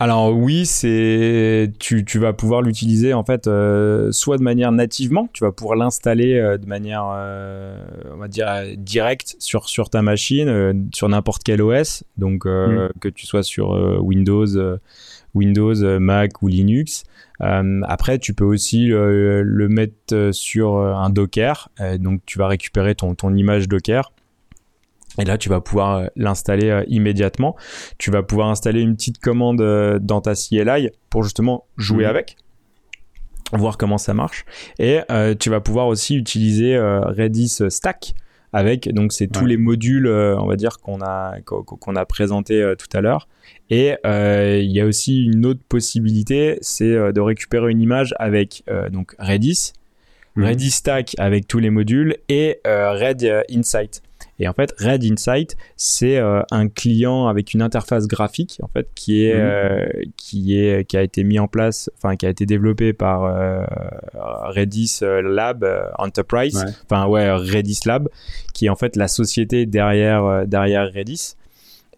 Alors oui, c'est tu, tu vas pouvoir l'utiliser en fait euh, soit de manière nativement, tu vas pouvoir l'installer euh, de manière euh, on va dire directe sur sur ta machine sur n'importe quel OS, donc mm. que tu sois sur Windows Windows, Mac ou Linux. après, tu peux aussi le, mettre sur un Docker, donc tu vas récupérer ton ton image Docker et là, tu vas pouvoir euh, l'installer euh, immédiatement. Tu vas pouvoir installer une petite commande euh, dans ta CLI pour justement jouer mhm. avec, voir comment ça marche. Et tu vas pouvoir aussi utiliser Redis Stack avec donc c'est tous les modules, on va dire qu'on a qu'on a présenté tout à l'heure. Et il y a aussi une autre possibilité, c'est de récupérer une image avec donc Redis, mhm. Redis Stack avec tous les modules et Red Insight. Et en fait, Red Insight, c'est euh, un client avec une interface graphique en fait qui est mhm. euh, qui est qui a été mis en place, enfin qui a été développé par euh, Redis Lab Enterprise, enfin ouais Redis Lab, qui est en fait la société derrière derrière Redis.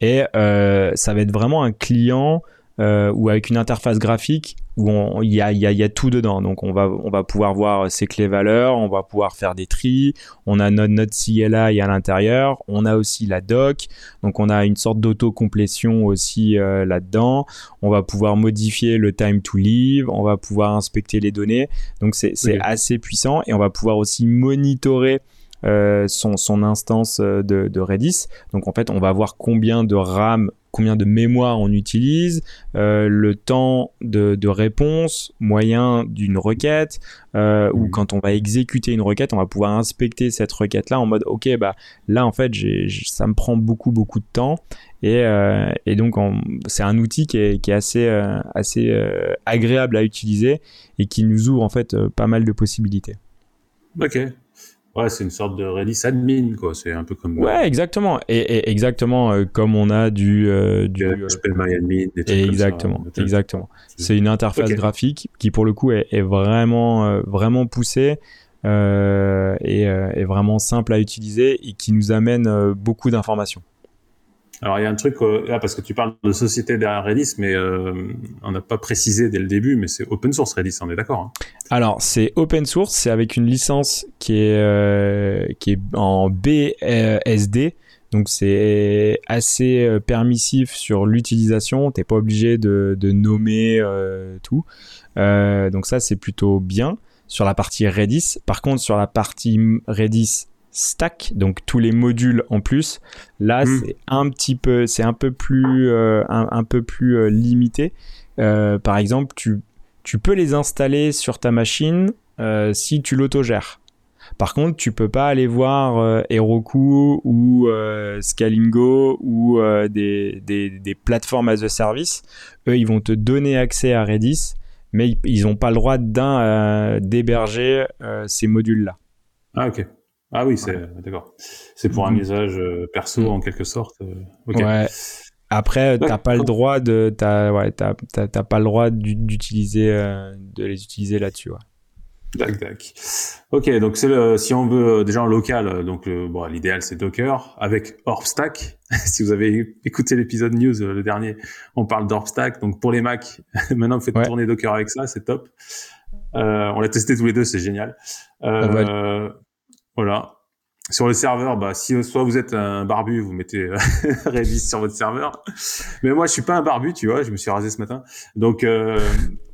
Et ça va être vraiment un client euh, ou avec une interface graphique où il y a, y, a, y a, tout dedans. Donc on va, on va pouvoir voir ses clés valeurs, on va pouvoir faire des tris, on a notre, notre CLI à l'intérieur, on a aussi la doc, donc on a une sorte d'auto-complétion aussi euh, là-dedans, on va pouvoir modifier le time to leave, on va pouvoir inspecter les données, donc c'est assez puissant et on va pouvoir aussi monitorer euh, son, son, instance euh, de, de, Redis. Donc en fait, on va voir combien de RAM, combien de mémoire on utilise, euh, le temps de, de, réponse moyen d'une requête, euh, ou mmh. quand on va exécuter une requête, on va pouvoir inspecter cette requête-là en mode ok bah là en fait ça me prend beaucoup beaucoup de temps et, et donc c'est un outil qui est, qui est assez assez agréable à utiliser et qui nous ouvre en fait pas mal de possibilités. Ok, Ouais, c'est une sorte de Redis admin, quoi. C'est un peu comme. Ouais, exactement. Et, exactement euh, comme on a du. Euh, du euh, MyAdmin, des trucs Exactement, comme ça, exactement. C'est une interface graphique qui, pour le coup, est, est vraiment, vraiment poussée et, est vraiment simple à utiliser et qui nous amène beaucoup d'informations. Alors il y a un truc euh, là parce que tu parles de société derrière Redis, mais euh, on n'a pas précisé dès le début, mais c'est open source Redis, on est d'accord hein Alors c'est open source, c'est avec une licence qui est euh, qui est en BSD, donc c'est assez permissif sur l'utilisation. T'es pas obligé de, de nommer tout, donc ça c'est plutôt bien sur la partie Redis. Par contre sur la partie Redis stack, donc tous les modules en plus. Là, hmm. c'est un petit peu, c'est un peu plus, euh, un, peu plus euh, limité. Euh, par exemple, tu, tu peux les installer sur ta machine si tu l'autogères. Par contre, tu peux pas aller voir Heroku ou Scalingo ou des, des, des, plateformes as a service. Eux, ils vont te donner accès à Redis, mais ils n'ont pas le droit d'héberger ces modules-là. Ah, ok. Ah oui, c'est d'accord. C'est pour un mm. usage euh, perso mm. en quelque sorte. Euh, ouais. Après, t'as pas le droit de, t'as, ouais, t'as, pas le droit d'utiliser, euh, de les utiliser là-dessus. Ouais. Tac, Ok, donc c'est si on veut déjà en local, donc bon, l'idéal c'est Docker avec Orbstack. si vous avez écouté l'épisode news le dernier, on parle d'Orbstack. Donc pour les Mac, maintenant vous faites tourner Docker avec ça, c'est top. on l'a testé tous les deux, c'est génial. Euh, voilà. Sur le serveur, bah, si soit vous êtes un barbu, vous mettez Redis sur votre serveur. Mais moi, je suis pas un barbu, tu vois. Je me suis rasé ce matin. Donc, euh,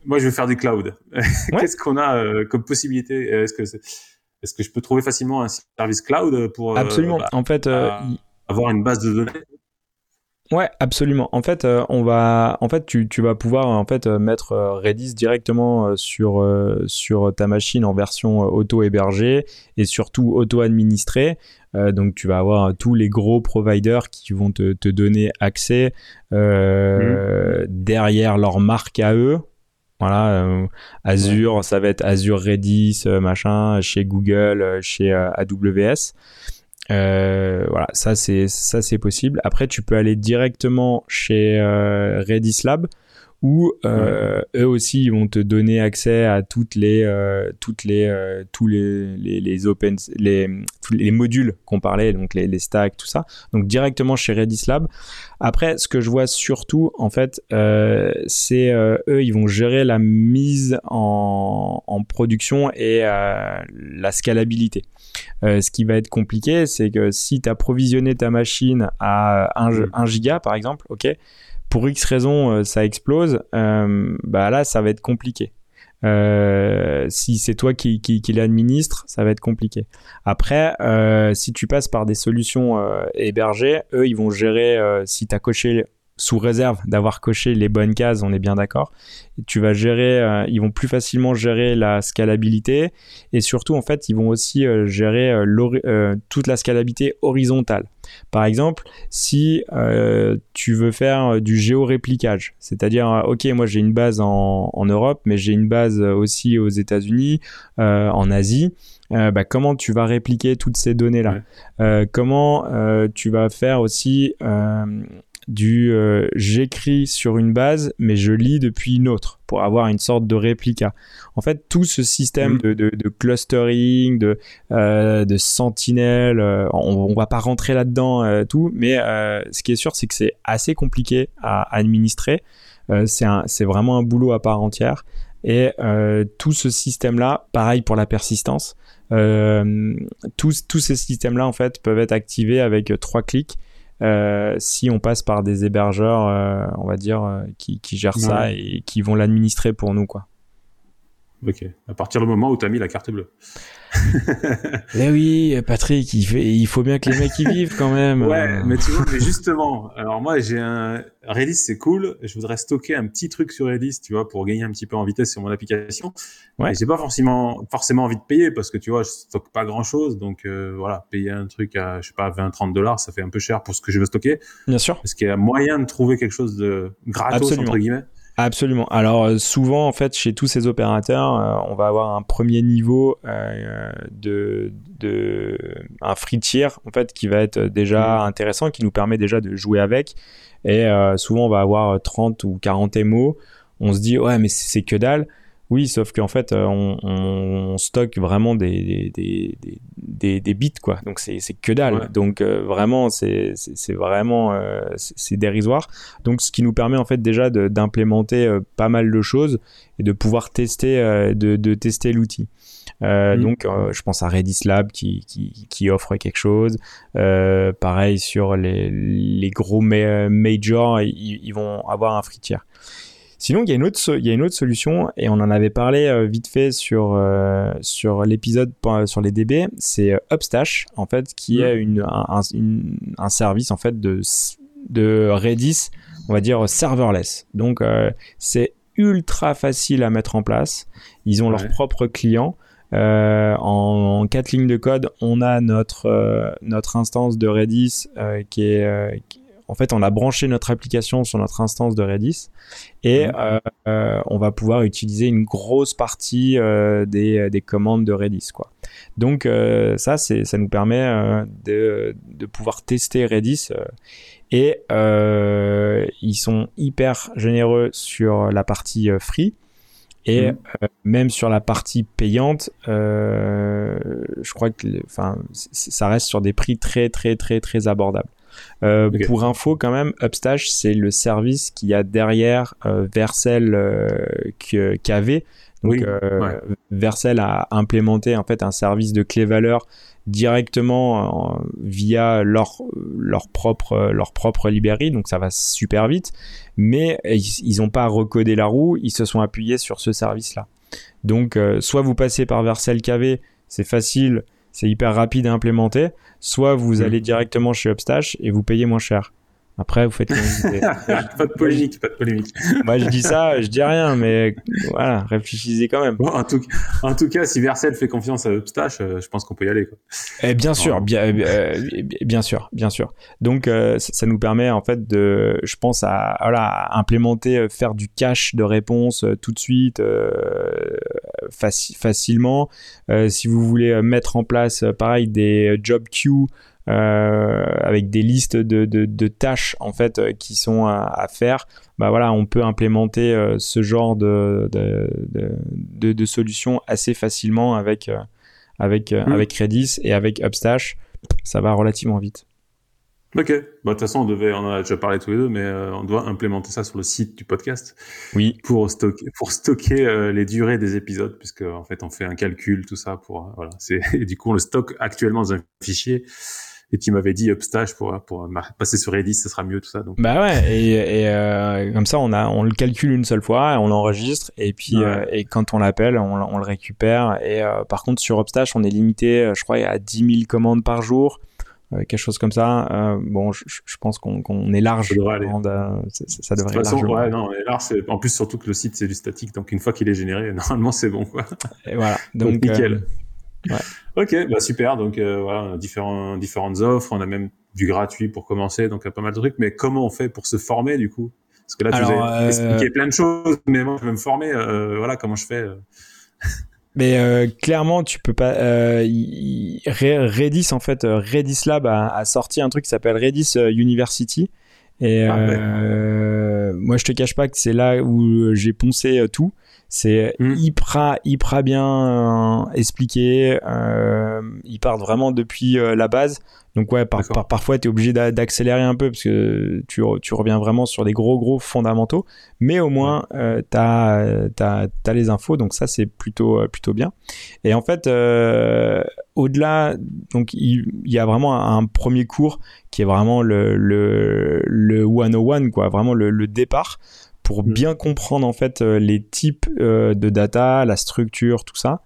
moi, je vais faire du cloud. Qu'est-ce qu'on a euh, comme possibilité? Est-ce que est-ce que je peux trouver facilement un service cloud pour euh, Absolument. Bah, en fait, avoir une base de données? Ouais, absolument. En fait, euh, on va, en fait, tu, tu vas pouvoir en fait euh, mettre euh, Redis directement sur sur ta machine en version auto hébergée et surtout auto administrée. donc, tu vas avoir tous les gros providers qui vont te, te donner accès mmh. derrière leur marque à eux. Voilà, Azure, ça va être Azure Redis, machin, chez Google, chez AWS. Euh, voilà, ça c'est ça c'est possible. Après, tu peux aller directement chez euh, Redis Lab où euh, eux aussi ils vont te donner accès à toutes les toutes les tous les, les, les open les les modules qu'on parlait donc les, les stacks tout ça. Donc directement chez Redis Lab. Après ce que je vois surtout en fait c'est eux ils vont gérer la mise en, en production et la scalabilité. Euh, ce qui va être compliqué, c'est que si tu as provisionné ta machine à 1, giga, par exemple, ok, pour X raison, euh, ça explose, euh, bah là, ça va être compliqué. si c'est toi qui, qui, qui l'administre, ça va être compliqué. Après, si tu passes par des solutions hébergées, eux, ils vont gérer, si tu as coché sous réserve d'avoir coché les bonnes cases, on est bien d'accord. Tu vas gérer, euh, ils vont plus facilement gérer la scalabilité et surtout en fait, ils vont aussi euh, gérer euh, toute la scalabilité horizontale. Par exemple, si tu veux faire du géoréplicage, c'est-à-dire, ok, moi j'ai une base en, Europe, mais j'ai une base aussi aux États-Unis, en Asie. Bah, comment tu vas répliquer toutes ces données là Comment tu vas faire aussi du euh, j'écris sur une base, mais je lis depuis une autre pour avoir une sorte de réplica. En fait, tout ce système mm. de, clustering, de, euh, de sentinelle, euh, on, on, va pas rentrer là-dedans, tout, mais ce qui est sûr, c'est que c'est assez compliqué à administrer. c'est vraiment un boulot à part entière. Et tout ce système-là, pareil pour la persistance, tous, tous ces systèmes-là, en fait, peuvent être activés avec trois clics. Euh, si on passe par des hébergeurs, euh, on va dire, euh, qui, gèrent ça et qui vont l'administrer pour nous, quoi. Ok. À partir du moment où tu as mis la carte bleue. mais oui, Patrick, il, fait, il faut bien que les mecs y vivent quand même. Ouais, mais tu vois, mais justement, alors moi j'ai un Redis, c'est cool. Je voudrais stocker un petit truc sur Redis, tu vois, pour gagner un petit peu en vitesse sur mon application. Ouais. J'ai pas forcément forcément envie de payer parce que tu vois, je stocke pas grand chose, donc euh, voilà, payer un truc à je sais pas 20-30 dollars, ça fait un peu cher pour ce que je veux stocker. Bien sûr. Est-ce qu'il y a moyen de trouver quelque chose de gratos entre guillemets Absolument. Alors euh, souvent en fait chez tous ces opérateurs, euh, on va avoir un premier niveau euh, de, de un free tier en fait qui va être déjà mmh. intéressant, qui nous permet déjà de jouer avec. Et souvent on va avoir 30 ou 40 MO. On se dit ouais mais c'est que dalle. Oui, sauf qu'en fait, euh, on, stocke vraiment des, des, bits, quoi. Donc, c'est que dalle. Donc, euh, vraiment, c'est vraiment euh, c'est dérisoire. Donc, ce qui nous permet, en fait, déjà d'implémenter pas mal de choses et de pouvoir tester, de, tester l'outil. Mm. Donc, je pense à Redis Lab qui, qui, offre quelque chose. pareil sur les, les gros majors, ils, ils, vont avoir un free tier. Sinon, il y a une autre, il y a une autre solution et on en avait parlé euh, vite fait sur euh, sur l'épisode sur les DB. C'est euh, Upstash en fait, qui est une un, un, service en fait de de Redis, on va dire serverless. Donc c'est ultra facile à mettre en place. Ils ont leur propre client. Euh, en, en, quatre lignes de code, on a notre notre instance de Redis qui est en fait, on a branché notre application sur notre instance de Redis et euh, euh, on va pouvoir utiliser une grosse partie euh, des, commandes de Redis. Quoi. Donc ça, ça nous permet de, pouvoir tester Redis et ils sont hyper généreux sur la partie free. Et même sur la partie payante, je crois que, enfin, ça reste sur des prix très très très très abordables. Euh, pour info, quand même, Upstash, c'est le service qu'il y a derrière euh, Vercel euh, qu'avait. Donc, euh, Vercel a implémenté en fait un service de clé valeur directement via leur leur propre leur propre librairie. Donc ça va super vite. Mais ils n'ont pas recodé la roue. Ils se sont appuyés sur ce service là donc soit vous passez par Vercel KV c'est facile c'est hyper rapide à implémenter, soit vous Mm. allez directement chez Upstash et vous payez moins cher. Après, vous faites pas de polémique, pas de polémique. Moi, je dis ça, je dis rien, mais voilà, réfléchissez quand même. Bon, en, tout, en tout cas, si Vercel fait confiance à Upstash, euh, je pense qu'on peut y aller. Quoi. Et bien sûr, bien, euh, bien sûr, bien sûr. Donc, euh, ça, nous permet en fait de, je pense, à, voilà, à implémenter, euh, faire du cache de réponse euh, tout de suite, euh, faci- facilement. Euh, si vous voulez euh, mettre en place, euh, pareil, des euh, job queues euh, avec des listes de, de, de tâches en fait euh, qui sont à, à faire, bah voilà, on peut implémenter euh, ce genre de, de, de, solutions assez facilement avec euh, avec euh, Mm. avec Redis et avec Upstash, ça va relativement vite. Ok. Bon, de toute façon, on devait, on en a déjà parlé tous les deux, mais euh, on doit implémenter ça sur le site du podcast Oui, pour stocker, pour stocker euh, les durées des épisodes, puisque en fait, on fait un calcul, tout ça pour, euh, voilà. C'est, du coup, on le stocke actuellement dans un fichier. Et tu m'avais dit Upstash pour, passer sur Redis, ça sera mieux, tout ça. Donc, bah ouais, et, et euh, comme ça on a on le calcule une seule fois, on l'enregistre et puis Ouais. euh, et quand on l'appelle, on, on le récupère. Et euh, par contre sur Upstash, on est limité, je crois, à 10 000 commandes par jour. quelque chose comme ça. Bon, je, je pense qu'on qu'on est large. Ça devrait ça, ça- de toute façon, ouais, non, c'est, en plus, surtout que le site, c'est du statique. Donc, une fois qu'il est généré, normalement, c'est bon, quoi. Et voilà. Donc, Donc, nickel. Euh, ouais. Ok, bah super. Donc euh, voilà, on a différents, différentes offres. On a même du gratuit pour commencer, donc il y a pas mal de trucs. Mais comment on fait pour se former du coup? Parce que là, tu nous as euh, expliqué plein de choses, mais moi, je veux me former. euh, voilà, comment je fais euh? Mais euh, clairement, tu peux pas. Euh, Redis en fait, euh, Redis Lab a, a sorti un truc qui s'appelle Redis euh, University. Et Ah ouais. euh, moi, je te cache pas que c'est là où j'ai poncé euh, tout. C'est Mm. hyper, hyper bien euh, expliqué. Euh, il part vraiment depuis euh, la base. Donc ouais, par, par- parfois tu es obligé d'a- d'accélérer un peu parce que tu, tu reviens vraiment sur des gros gros fondamentaux. Mais au moins, euh, tu as, les infos. Donc ça, c'est plutôt, plutôt bien. Et en fait, euh, au-delà, donc il, il y a vraiment un, un premier cours qui est vraiment le, le, le 101, quoi, vraiment le, le départ pour Mm. bien comprendre en fait euh, les types euh, de data, la structure, tout ça.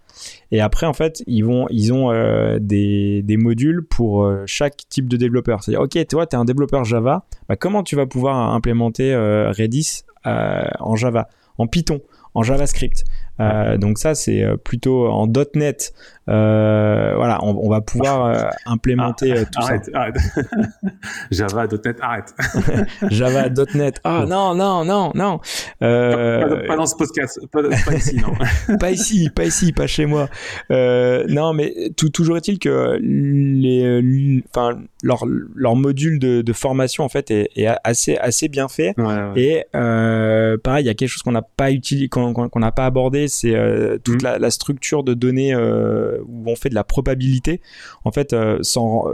Et après, en fait, ils, vont, ils ont euh, des, des modules pour euh, chaque type de développeur. C'est-à-dire, OK, toi, tu es un développeur Java, bah, comment tu vas pouvoir implémenter euh, Redis en Java, en Python, en JavaScript? Euh, Donc ça, c'est euh, plutôt en .NET. Euh, voilà, on, on va pouvoir euh, implémenter euh, tout Arrête, arrête. Java, .NET, arrête. ça. Java, .NET. Ah non, non, non, non. Euh, Pas, pas dans ce podcast, pas, pas ici, non. pas ici, pas ici, pas chez moi. Non, mais tout, toujours est-il que les, enfin, leur, leur module de, de formation en fait est, est assez, assez bien fait. Ouais, ouais. Et pareil, il y a quelque chose qu'on n'a pas utilisé, qu'on n'a pas abordé, c'est euh, toute Mhm. la, la structure de données euh, où on fait de la probabilité. En fait, euh, sans,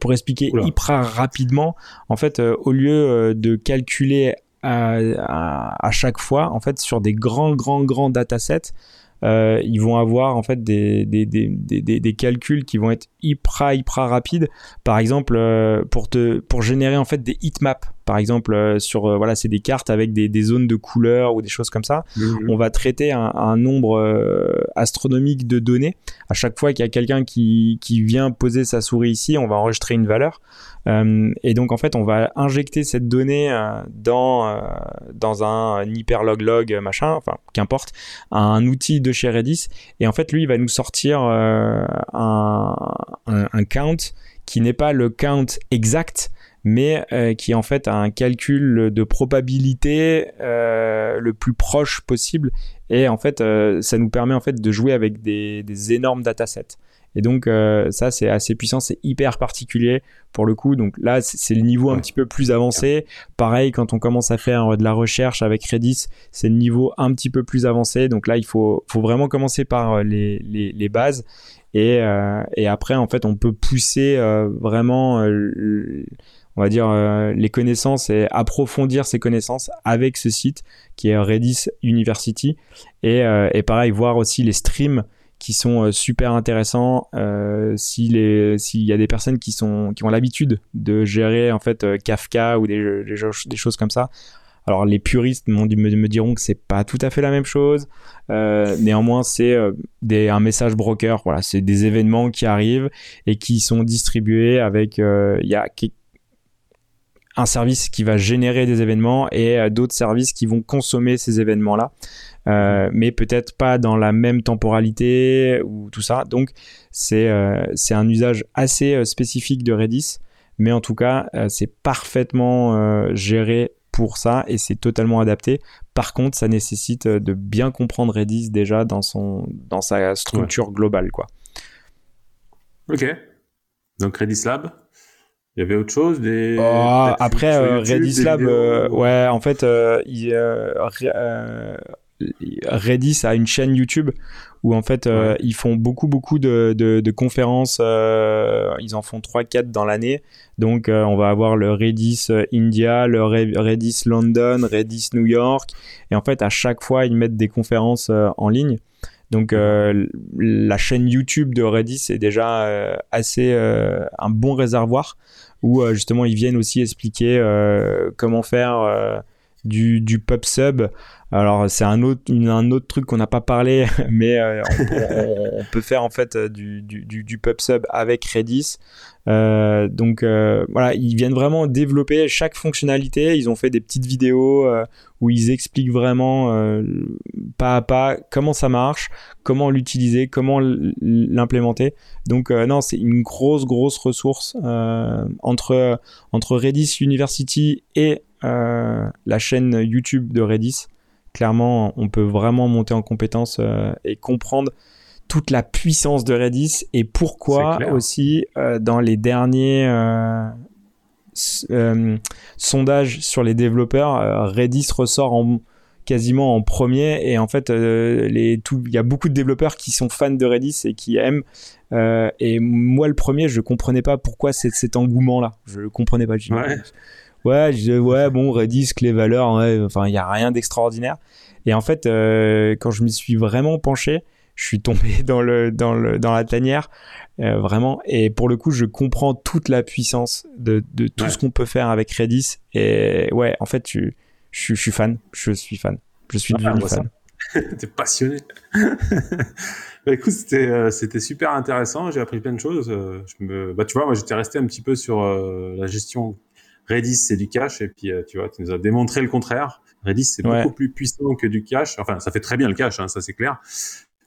pour expliquer Oula. hyper rapidement, en fait, au lieu de calculer à, à, à chaque fois, en fait, sur des grands, grands, grands datasets, euh, ils vont avoir en fait des, des, des, des, des- des calculs qui vont être hyper hyper rapides. Par exemple, euh, pour te pour générer en fait des heatmaps. Par exemple, euh, sur euh, voilà, c'est des cartes avec des, des zones de couleurs ou des choses comme ça Mhm. on va traiter un, un nombre euh, astronomique de données. À chaque fois qu'il y a quelqu'un qui, qui vient poser sa souris ici, on va enregistrer une valeur. Euh, et donc, en fait, on va injecter cette donnée euh, dans, euh, dans un, hyperlog log machin, enfin, qu'importe, un outil de chez Redis. Et en fait, lui, il va nous sortir un, un, un count qui n'est pas le count exact, mais euh, qui en fait un calcul de probabilité euh, le plus proche possible. Et en fait, euh, ça nous permet en fait de jouer avec des, des énormes datasets. Et donc ça c'est assez puissant, c'est hyper particulier pour le coup. Donc là c'est le niveau un petit peu plus avancé. Pareil quand on commence à faire de la recherche avec Redis, c'est le niveau un petit peu plus avancé. Donc là il faut, faut vraiment commencer par les, les, les bases et, et après en fait on peut pousser vraiment on va dire euh, les connaissances et approfondir ces connaissances avec ce site qui est Redis University et, euh, et pareil voir aussi les streams qui sont euh, super intéressants euh, s'il y a des personnes qui sont qui ont l'habitude de gérer en fait Kafka ou des, des, choses comme ça Alors les puristes me, me diront que c'est pas tout à fait la même chose. Néanmoins, c'est euh, un message broker. Voilà, c'est des événements qui arrivent et qui sont distribués avec. Il y a un service qui va générer des événements et d'autres services qui vont consommer ces événements-là. Euh, mais peut-être pas dans la même temporalité ou tout ça. Donc c'est euh, c'est un usage assez euh, spécifique de Redis, mais en tout cas c'est parfaitement géré pour ça et c'est totalement adapté. Par contre, ça nécessite de bien comprendre Redis déjà dans son dans sa structure globale quoi. Ok. Donc Redis Lab. Il y avait autre chose des. Oh, après Redis Lab, ouais, en fait, il, Redis a une chaîne YouTube où en fait euh, ils font beaucoup beaucoup de, de, conférences euh, ils en font 3-4 dans l'année. Donc euh, on va avoir le Redis India le Redis London Redis New York. Et en fait à chaque fois ils mettent des conférences en ligne donc la chaîne YouTube de Redis est déjà assez un bon réservoir où justement ils viennent aussi expliquer comment faire du, du pub sub alors c'est un autre, un autre truc qu'on n'a pas parlé, mais euh, on, peut faire en fait euh, du, du, pub sub avec Redis. Euh, donc voilà, ils viennent vraiment développer chaque fonctionnalité. Ils ont fait des petites vidéos où ils expliquent vraiment pas à pas comment ça marche, comment l'utiliser, comment l'implémenter. Donc non, c'est une grosse grosse ressource entre entre Redis University et la chaîne YouTube de Redis clairement, on peut vraiment monter en compétence euh, et comprendre toute la puissance de Redis et pourquoi aussi euh, dans les derniers euh, sondages sur les développeurs, Redis ressort en, quasiment en premier et en fait il y a beaucoup de développeurs qui sont fans de Redis et qui aiment et moi le premier je comprenais pas pourquoi cet engouement là je comprenais pas ouais ouais, je disais, ouais, bon, Redis, clé valeur, ouais, enfin, il n'y a rien d'extraordinaire. Et en fait, euh, quand je m'y suis vraiment penché, je suis tombé dans le dans le dans la tanière euh, vraiment. Et pour le coup je comprends toute la puissance de, de tout ce qu'on peut faire avec Redis. Et ouais en fait je, je, suis fan. Je suis fan. Je suis devenu fan. T'es passionné. Bah, écoute c'était euh, c'était super intéressant. J'ai appris plein de choses. Je me bah tu vois moi j'étais resté un petit peu sur la gestion Redis, c'est du cache, et puis euh, tu vois, tu nous as démontré le contraire. Redis, c'est beaucoup plus puissant que du cache. Enfin, ça fait très bien le cache, hein, ça c'est clair.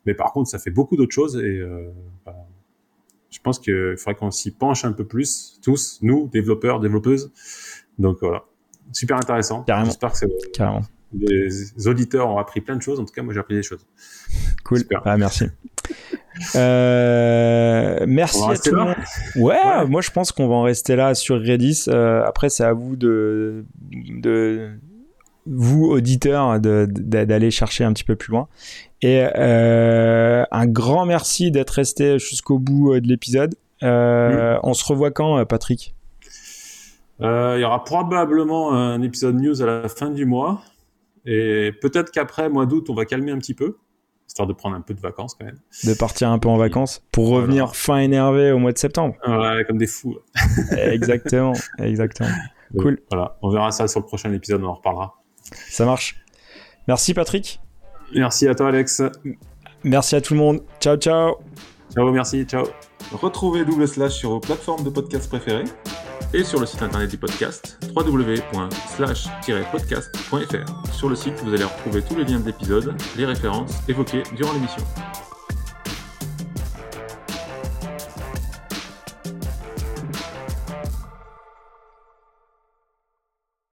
Mais par contre, ça fait beaucoup d'autres choses, et euh, bah, je pense qu'il faudrait qu'on s'y penche un peu plus, tous, nous, développeurs, développeuses. Donc voilà, super intéressant. J'espère que Carrément. les auditeurs ont appris plein de choses. En tout cas, moi, j'ai appris des choses. Cool. Ah, merci. Euh, merci à tout le monde. Ouais, moi je pense qu'on va en rester là sur Redis. Euh, après, c'est à vous de, de vous auditeurs d'aller chercher un petit peu plus loin. Et euh, un grand merci d'être resté jusqu'au bout de l'épisode. On se revoit quand, Patrick? Il y aura probablement un épisode news à la fin du mois. Et peut-être qu'après, mois d'août, on va calmer un petit peu histoire de prendre un peu de vacances quand même. De partir un peu en vacances pour revenir fin énervé au mois de septembre. Ouais, comme des fous. exactement, exactement. cool. Voilà, on verra ça sur le prochain épisode, on en reparlera. Ça marche. Merci Patrick. Merci à toi Alex. Merci à tout le monde. Ciao ciao. Ciao, merci, ciao. Retrouvez Double Slash sur vos plateformes de podcast préférées et sur le site internet du podcast www.slash-podcast.fr. Sur le site, vous allez retrouver tous les liens de l'épisode, les références évoquées durant l'émission.